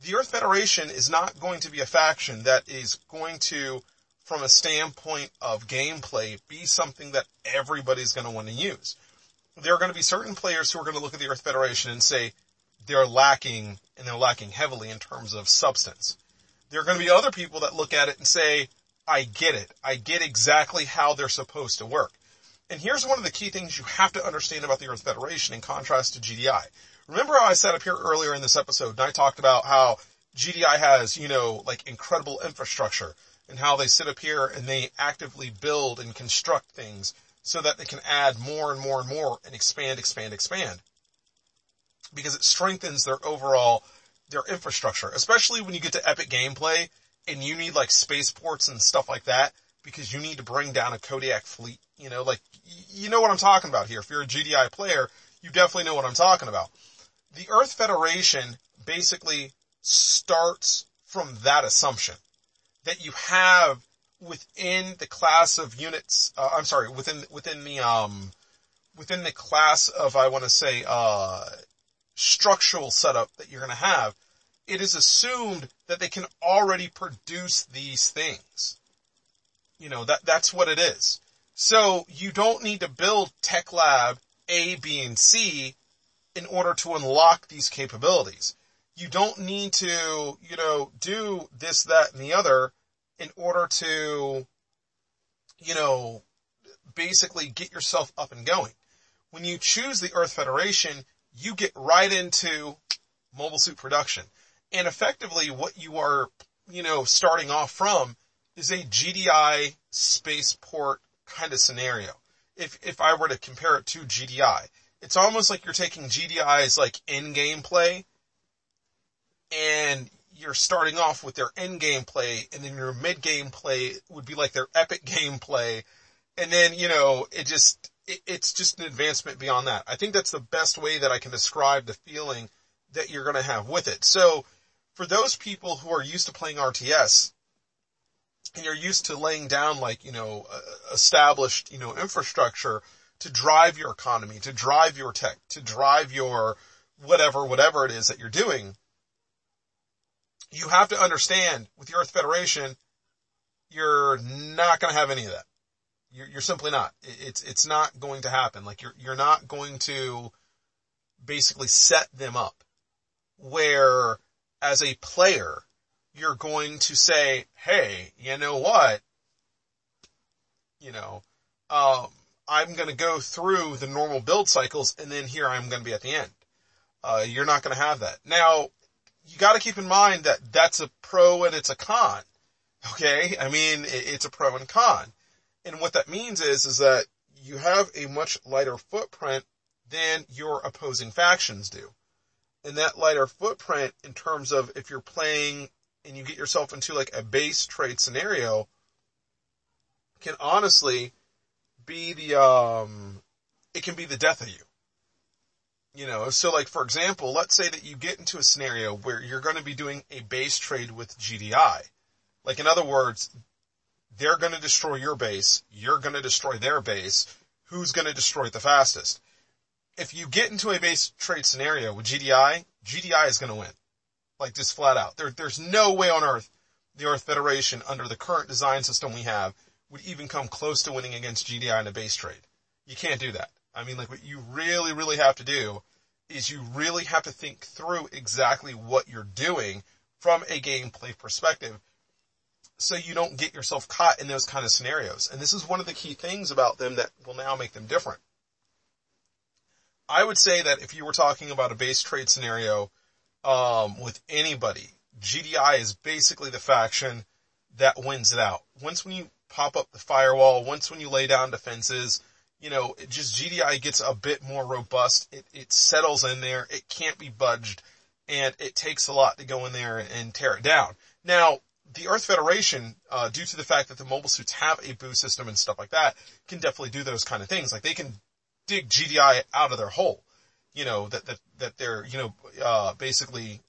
The Earth Federation is not going to be a faction that is going to, from a standpoint of gameplay, be something that everybody's going to want to use. there are going to be certain players who are going to look at the Earth Federation and say they're lacking, and they're lacking heavily in terms of substance. There are going to be other people that look at it and say, I get it. I get exactly how they're supposed to work. And here's one of the key things you have to understand about the Earth Federation in contrast to GDI. Remember how I sat up here earlier in this episode and I talked about how GDI has, you know, like incredible infrastructure and how they sit up here and they actively build and construct things so that they can add more and more and more and expand, expand, expand. Because it strengthens their overall, their infrastructure, especially when you get to epic gameplay and you need like spaceports and stuff like that because you need to bring down a Kodiak fleet. You know, like, you know what I'm talking about here. If you're a GDI player, you definitely know what I'm talking about. The Earth Federation basically starts from that assumption that you have within the class of units, uh, I'm sorry, within, within the, um, within the class of, I want to say, uh, structural setup that you're going to have, it is assumed that they can already produce these things. You know, that, that's what it is. So you don't need to build Tech Lab A, B, and C in order to unlock these capabilities. You don't need to, you know, do this, that, and the other in order to, you know, basically get yourself up and going. When you choose the Earth Federation, you get right into mobile suit production. And effectively what you are, you know, starting off from is a GDI spaceport kind of scenario. If, if I were to compare it to GDI, it's almost like you're taking GDI's like in-game play and you're starting off with their end game play and then your mid game play would be like their epic game play. And then, you know, it just, it, it's just an advancement beyond that. I think that's the best way that I can describe the feeling that you're going to have with it. So for those people who are used to playing RTS and you're used to laying down like, you know, established, you know, infrastructure to drive your economy, to drive your tech, to drive your whatever, whatever it is that you're doing, you have to understand with the Earth Federation, you're not going to have any of that. You're, you're simply not. It's, it's not going to happen. Like you're, you're not going to basically set them up where as a player, you're going to say, Hey, you know what? You know, um, I'm going to go through the normal build cycles and then here I'm going to be at the end. Uh, you're not going to have that. Now, you got to keep in mind that that's a pro and it's a con. Okay, I mean it's a pro and con, and what that means is is that you have a much lighter footprint than your opposing factions do, and that lighter footprint in terms of if you're playing and you get yourself into like a base trade scenario can honestly be the um it can be the death of you you know, so like for example, let's say that you get into a scenario where you're going to be doing a base trade with GDI. Like in other words, they're going to destroy your base, you're going to destroy their base, who's going to destroy it the fastest? If you get into a base trade scenario with GDI, GDI is going to win. Like just flat out. There, there's no way on earth the Earth Federation under the current design system we have would even come close to winning against GDI in a base trade. You can't do that. I mean, like what you really, really have to do is you really have to think through exactly what you're doing from a gameplay perspective so you don't get yourself caught in those kind of scenarios. And this is one of the key things about them that will now make them different. I would say that if you were talking about a base trade scenario um, with anybody, GDI is basically the faction that wins it out. Once when you pop up the firewall, once when you lay down defenses, you know, just GDI gets a bit more robust. It, it settles in there. It can't be budged and it takes a lot to go in there and, and tear it down. Now, the Earth Federation, uh, due to the fact that the mobile suits have a boost system and stuff like that, can definitely do those kind of things. Like they can dig GDI out of their hole. You know, that, that, that they're, you know, uh, basically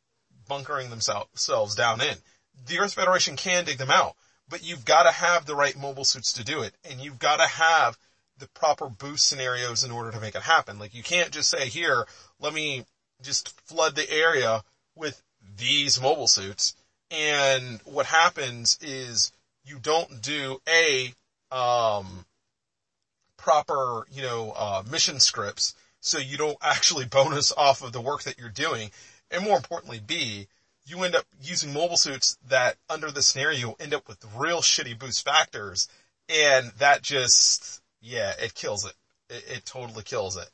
bunkering themselves down in. The Earth Federation can dig them out, but you've got to have the right mobile suits to do it. And you've got to have the proper boost scenarios in order to make it happen. Like you can't just say here, let me just flood the area with these mobile suits. And what happens is you don't do a, um, proper, you know, uh, mission scripts so you don't actually bonus off of the work that you're doing. And more importantly, B, you end up using mobile suits that under the scenario end up with real shitty boost factors. And that just, yeah, it kills it. It, it totally kills it.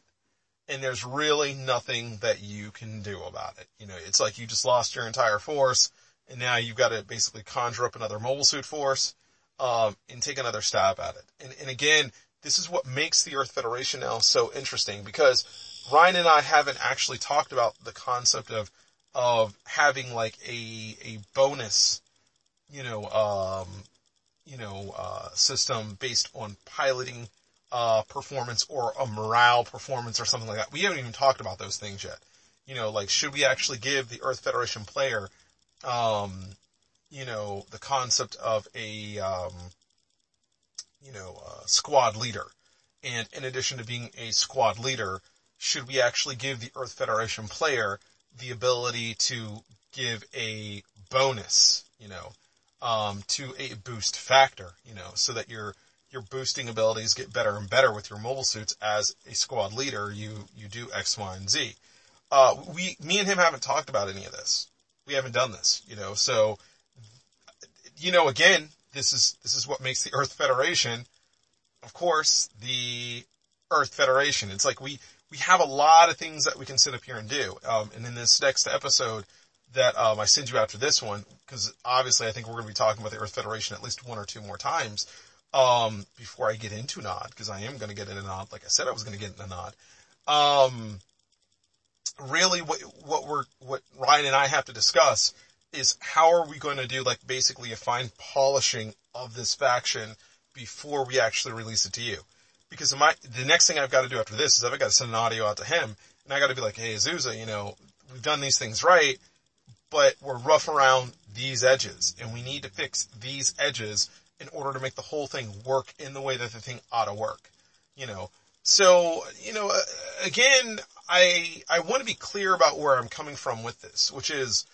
And there's really nothing that you can do about it. You know, it's like you just lost your entire force and now you've got to basically conjure up another mobile suit force, um, and take another stab at it. And, and again, this is what makes the Earth Federation now so interesting because Ryan and I haven't actually talked about the concept of, of having like a, a bonus, you know, um, you know, uh, system based on piloting, uh, performance or a morale performance or something like that. We haven't even talked about those things yet. You know, like should we actually give the Earth Federation player, um, you know, the concept of a, um, you know, squad leader. And in addition to being a squad leader, should we actually give the Earth Federation player the ability to give a bonus, you know, um, to a boost factor, you know, so that your your boosting abilities get better and better with your mobile suits as a squad leader. You you do X, Y, and Z. Uh, we, me and him haven't talked about any of this. We haven't done this, you know. So, you know, again, this is, this is what makes the Earth Federation, of course, the Earth Federation. It's like we, we have a lot of things that we can sit up here and do. Um, and in this next episode that, um, I send you after this one, because obviously I think we're going to be talking about the Earth Federation at least one or two more times, um, before I get into Nod, because I am going to get into Nod, like I said I was going to get into Nod. Um, really what, what we're, what Ryan and I have to discuss is how are we going to do like basically a fine polishing of this faction before we actually release it to you? Because my, the next thing I've got to do after this is I've got to send an audio out to him and I got to be like, hey Azusa, you know, we've done these things right, but we're rough around these edges and we need to fix these edges in order to make the whole thing work in the way that the thing ought to work. You know, so, you know, uh, again, I, I want to be clear about where I'm coming from with this, which is,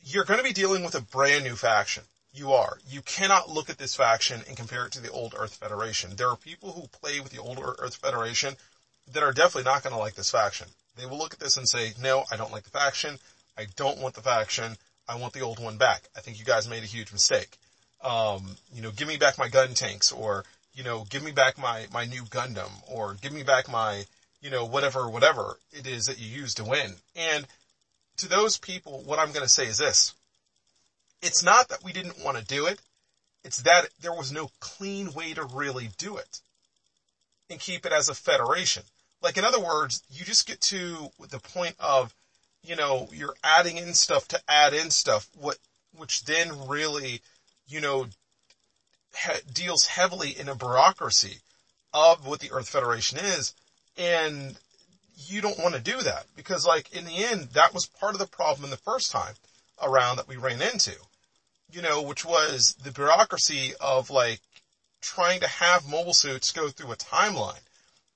you're going to be dealing with a brand new faction. You are. You cannot look at this faction and compare it to the old Earth Federation. There are people who play with the old Earth Federation that are definitely not going to like this faction. They will look at this and say, no, I don't like the faction. I don't want the faction. I want the old one back. I think you guys made a huge mistake. Um, you know, give me back my gun tanks or, you know, give me back my, my new Gundam or give me back my, you know, whatever, whatever it is that you use to win. And to those people, what I'm going to say is this. It's not that we didn't want to do it. It's that there was no clean way to really do it and keep it as a federation. Like in other words, you just get to the point of, you know, you're adding in stuff to add in stuff, what, which then really, you know, he- deals heavily in a bureaucracy of what the Earth Federation is. And you don't want to do that because like in the end, that was part of the problem in the first time around that we ran into, you know, which was the bureaucracy of like trying to have mobile suits go through a timeline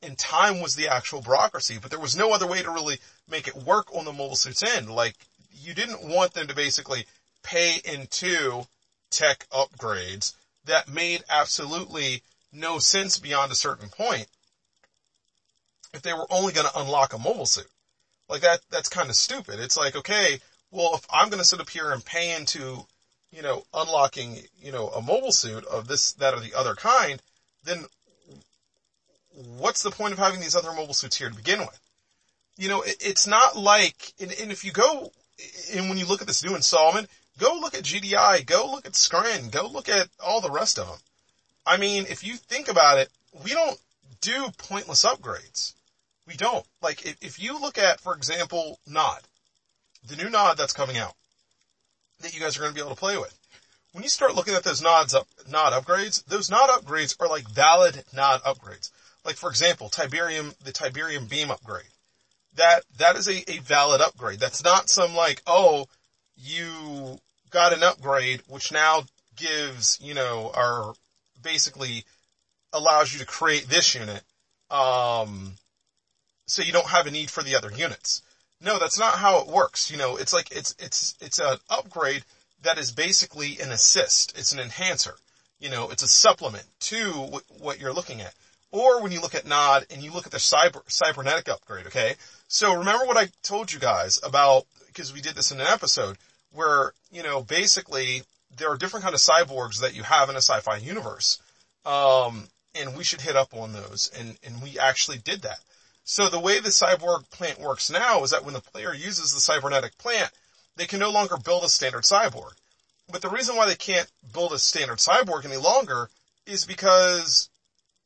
and time was the actual bureaucracy, but there was no other way to really make it work on the mobile suits end. Like you didn't want them to basically pay into tech upgrades that made absolutely no sense beyond a certain point if they were only going to unlock a mobile suit. Like that, that's kind of stupid. It's like, okay, well, if I'm going to sit up here and pay into, you know, unlocking, you know, a mobile suit of this, that, or the other kind, then what's the point of having these other mobile suits here to begin with? You know, it, it's not like, and, and, if you go, and when you look at this new installment, go look at GDI, go look at Scrin, go look at all the rest of them. I mean, if you think about it, we don't do pointless upgrades. We don't. Like, if, if you look at, for example, Nod, the new Nod that's coming out, that you guys are going to be able to play with. When you start looking at those nods up, nod upgrades, those nod upgrades are like valid nod upgrades. Like for example, Tiberium, the Tiberium beam upgrade. That, that is a, a valid upgrade. That's not some like, oh, you got an upgrade which now gives, you know, or basically allows you to create this unit. Um, so you don't have a need for the other units. No, that's not how it works. You know, it's like, it's, it's, it's an upgrade that is basically an assist. It's an enhancer. You know, it's a supplement to what, what you're looking at. Or when you look at Nod and you look at the cyber, cybernetic upgrade, okay? So remember what I told you guys about, because we did this in an episode, where, you know, basically there are different kind of cyborgs that you have in a sci-fi universe. Um, and we should hit up on those. And, and we actually did that. So the way the cyborg plant works now is that when the player uses the cybernetic plant, they can no longer build a standard cyborg. But the reason why they can't build a standard cyborg any longer is because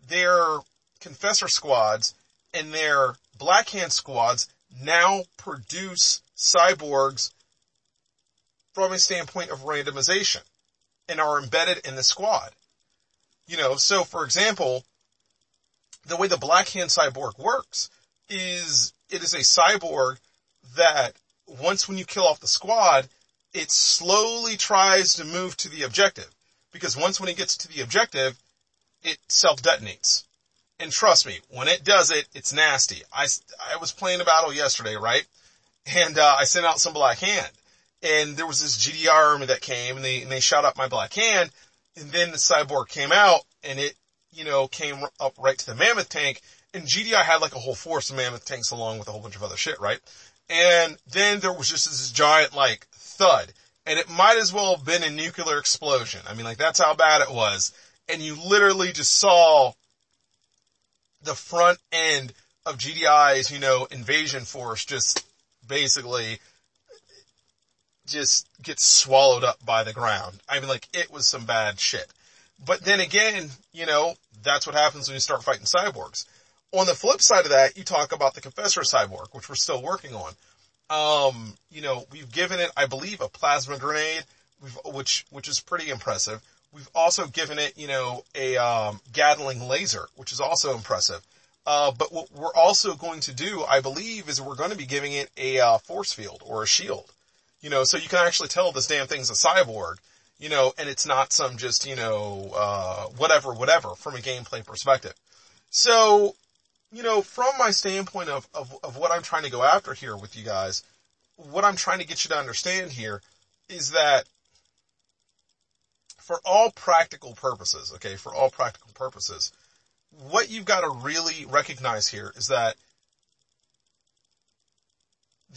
their confessor squads and their black hand squads now produce cyborgs from a standpoint of randomization and are embedded in the squad. You know, so for example, the way the Black Hand cyborg works is it is a cyborg that once when you kill off the squad, it slowly tries to move to the objective. Because once when it gets to the objective, it self-detonates. And trust me, when it does it, it's nasty. I, I was playing a battle yesterday, right? And, uh, I sent out some black hand. And there was this GDI army that came and they, and they shot up my black hand. And then the cyborg came out and it, you know, came up right to the mammoth tank. And GDI had like a whole force of mammoth tanks along with a whole bunch of other shit, right? And then there was just this giant like thud. And it might as well have been a nuclear explosion. I mean, like that's how bad it was. And you literally just saw the front end of GDI's, you know, invasion force just basically just gets swallowed up by the ground. I mean, like it was some bad shit. But then again, you know, that's what happens when you start fighting cyborgs. On the flip side of that, you talk about the Confessor cyborg, which we're still working on. Um, you know, we've given it, I believe, a plasma grenade, which, which is pretty impressive. We've also given it, you know, a, um, Gatling laser, which is also impressive. Uh, but what we're also going to do, I believe, is we're going to be giving it a, uh, force field or a shield. You know, so you can actually tell this damn thing's a cyborg, you know, and it's not some just, you know, uh, whatever, whatever from a gameplay perspective. So, you know, from my standpoint of, of, of what I'm trying to go after here with you guys, what I'm trying to get you to understand here is that for all practical purposes, okay, for all practical purposes, what you've got to really recognize here is that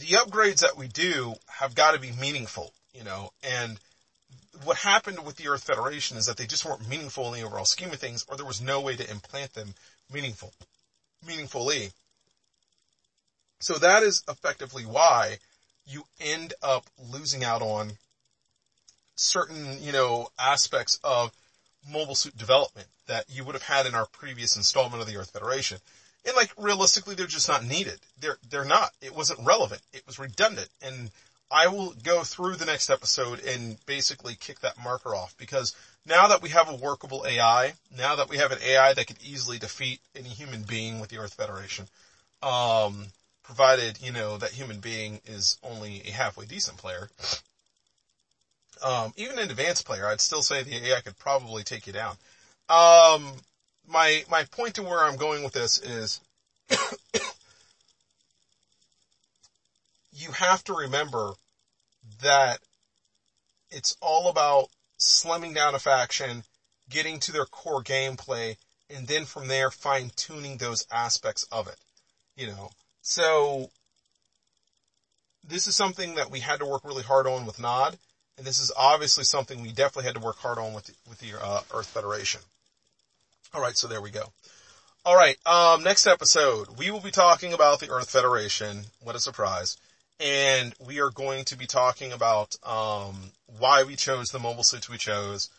the upgrades that we do have got to be meaningful, you know, and what happened with the Earth Federation is that they just weren't meaningful in the overall scheme of things, or there was no way to implant them meaningful, meaningfully. So that is effectively why you end up losing out on certain, you know, aspects of mobile suit development that you would have had in our previous installment of the Earth Federation. And like realistically, they're just not needed. They're, they're not. It wasn't relevant. It was redundant. And I will go through the next episode and basically kick that marker off because now that we have a workable AI, now that we have an AI that could easily defeat any human being with the Earth Federation, um, provided, you know, that human being is only a halfway decent player, um, even an advanced player, I'd still say the AI could probably take you down. Um, my, my point to where I'm going with this is you have to remember that it's all about slimming down a faction, getting to their core gameplay, and then from there fine tuning those aspects of it. You know, so this is something that we had to work really hard on with Nod, and this is obviously something we definitely had to work hard on with the, with the uh, Earth Federation. All right, so there we go. All right, um, next episode we will be talking about the Earth Federation. What a surprise! And we are going to be talking about um, why we chose the mobile suits we chose.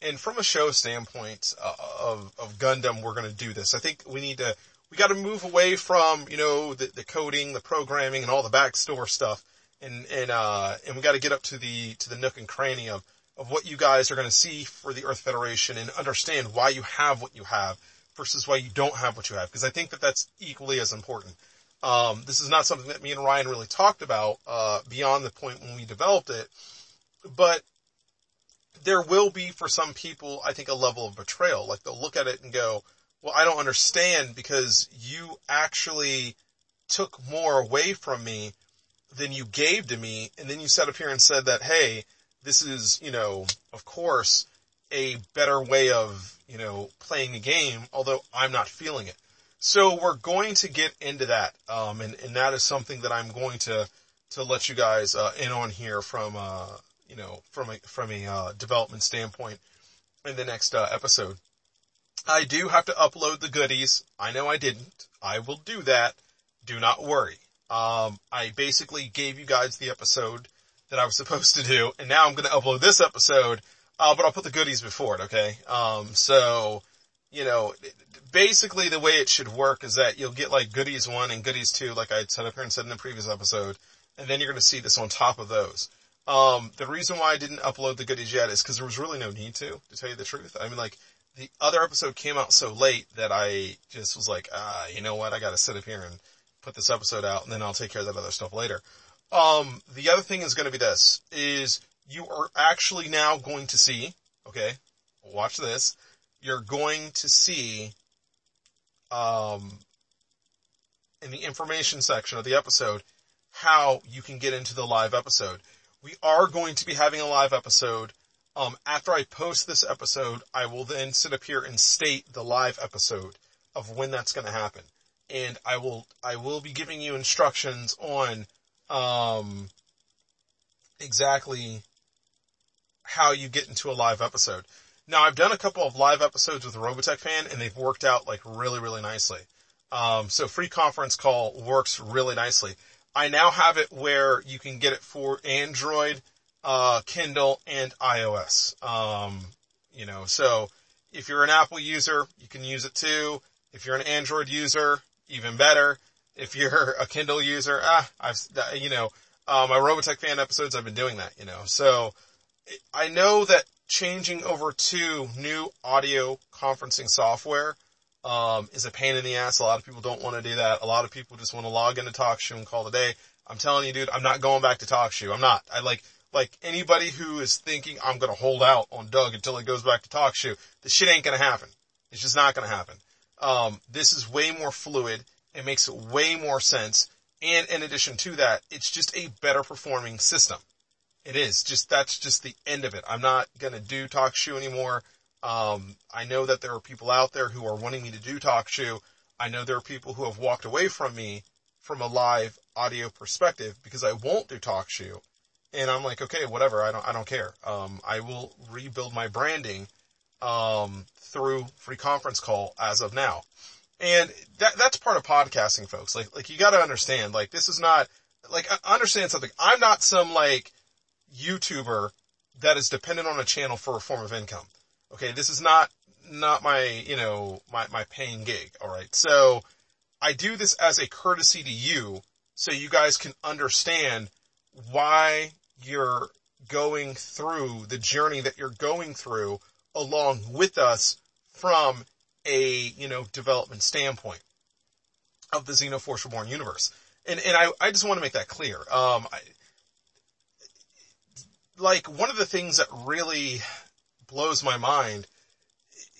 And from a show standpoint uh, of, of Gundam, we're going to do this. I think we need to we got to move away from you know the, the coding, the programming, and all the backstore stuff, and and uh, and we got to get up to the to the nook and cranny of of what you guys are going to see for the Earth Federation and understand why you have what you have versus why you don't have what you have. Because I think that that's equally as important. Um, this is not something that me and Ryan really talked about uh, beyond the point when we developed it, but there will be for some people, I think, a level of betrayal. Like they'll look at it and go, "Well, I don't understand because you actually took more away from me than you gave to me, and then you sat up here and said that, hey." This is, you know, of course, a better way of, you know, playing the game, although I'm not feeling it. So we're going to get into that, um, and, and that is something that I'm going to, to let you guys, uh, in on here from, uh, you know, from a, from a, uh, development standpoint in the next, uh, episode. I do have to upload the goodies. I know I didn't. I will do that. Do not worry. Um, I basically gave you guys the episode that I was supposed to do, and now I'm going to upload this episode, uh, but I'll put the goodies before it, okay? Um, so, you know, basically the way it should work is that you'll get like goodies one and goodies two, like I said up here and said in the previous episode, and then you're going to see this on top of those. Um, the reason why I didn't upload the goodies yet is because there was really no need to, to tell you the truth. I mean, like, the other episode came out so late that I just was like, ah, you know what, I gotta sit up here and put this episode out and then I'll take care of that other stuff later. Um, the other thing is gonna be this, is you are actually now going to see, okay, watch this, you're going to see, um, in the information section of the episode, how you can get into the live episode. We are going to be having a live episode um, after I post this episode, I will then sit up here and state the live episode of when that's going to happen. And I will, I will be giving you instructions on, um, exactly how you get into a live episode. Now I've done a couple of live episodes with Robotech fan and they've worked out like really, really nicely. Um, so free conference call works really nicely. I now have it where you can get it for Android, uh, Kindle and iOS. Um, you know, so if you're an Apple user, you can use it too. If you're an Android user, even better. If you're a Kindle user, ah, I've, you know, uh, my Robotech fan episodes, I've been doing that, you know, so I know that changing over to new audio conferencing software, um, is a pain in the ass. A lot of people don't want to do that. A lot of people just want to log into TalkShoe and call a day. I'm telling you, dude, I'm not going back to TalkShoe. I'm not. I like, like anybody who is thinking I'm going to hold out on Doug until he goes back to TalkShoe, this shit ain't going to happen. It's just not going to happen. Um, this is way more fluid. It makes way more sense. And in addition to that, it's just a better performing system. It is just, that's just the end of it. I'm not going to do talk TalkShoe anymore. Um, I know that there are people out there who are wanting me to do talk TalkShoe. I know there are people who have walked away from me from a live audio perspective because I won't do talk TalkShoe and I'm like, okay, whatever. I don't, I don't care. Um, I will rebuild my branding, um, through free conference call as of now. And that, that's part of podcasting, folks. Like, like you gotta understand, like this is not, like, understand something. I'm not some like YouTuber that is dependent on a channel for a form of income. Okay. This is not, not my, you know, my, my paying gig. All right. So I do this as a courtesy to you so you guys can understand why you're going through, the journey that you're going through along with us from a, you know, development standpoint of the Xenoforce Reborn universe. And, and I, I just want to make that clear. Um, I, like one of the things that really blows my mind,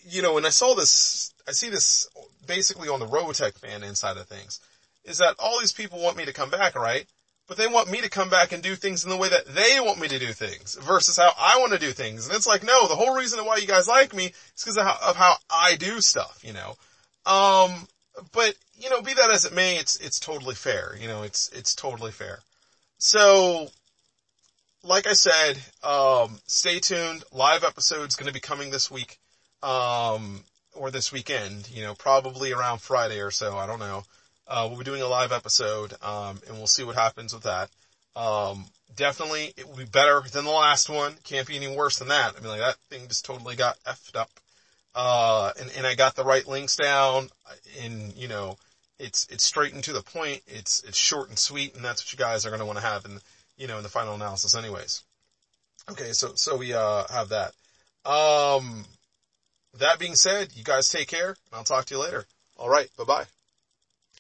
you know, when I saw this, I see this basically on the Robotech fan inside of things, is that all these people want me to come back, right? But they want me to come back and do things in the way that they want me to do things versus how I want to do things. And it's like, no, the whole reason why you guys like me is because of, of how, I do stuff, you know. Um, but you know, be that as it may, it's it's totally fair. You know, it's it's totally fair. So, like I said, um, stay tuned. Live episodes going to be coming this week, um, or this weekend. You know, probably around Friday or so. I don't know. Uh, we'll be doing a live episode, um, and we'll see what happens with that. Um, definitely it will be better than the last one. Can't be any worse than that. I mean, like that thing just totally got effed up. Uh, and, and I got the right links down and, you know, it's, it's straight and to the point. It's, it's short and sweet and that's what you guys are going to want to have in, you know, in the final analysis anyways. Okay. So, so we, uh, have that. Um, that being said, you guys take care and I'll talk to you later. All right. Bye bye.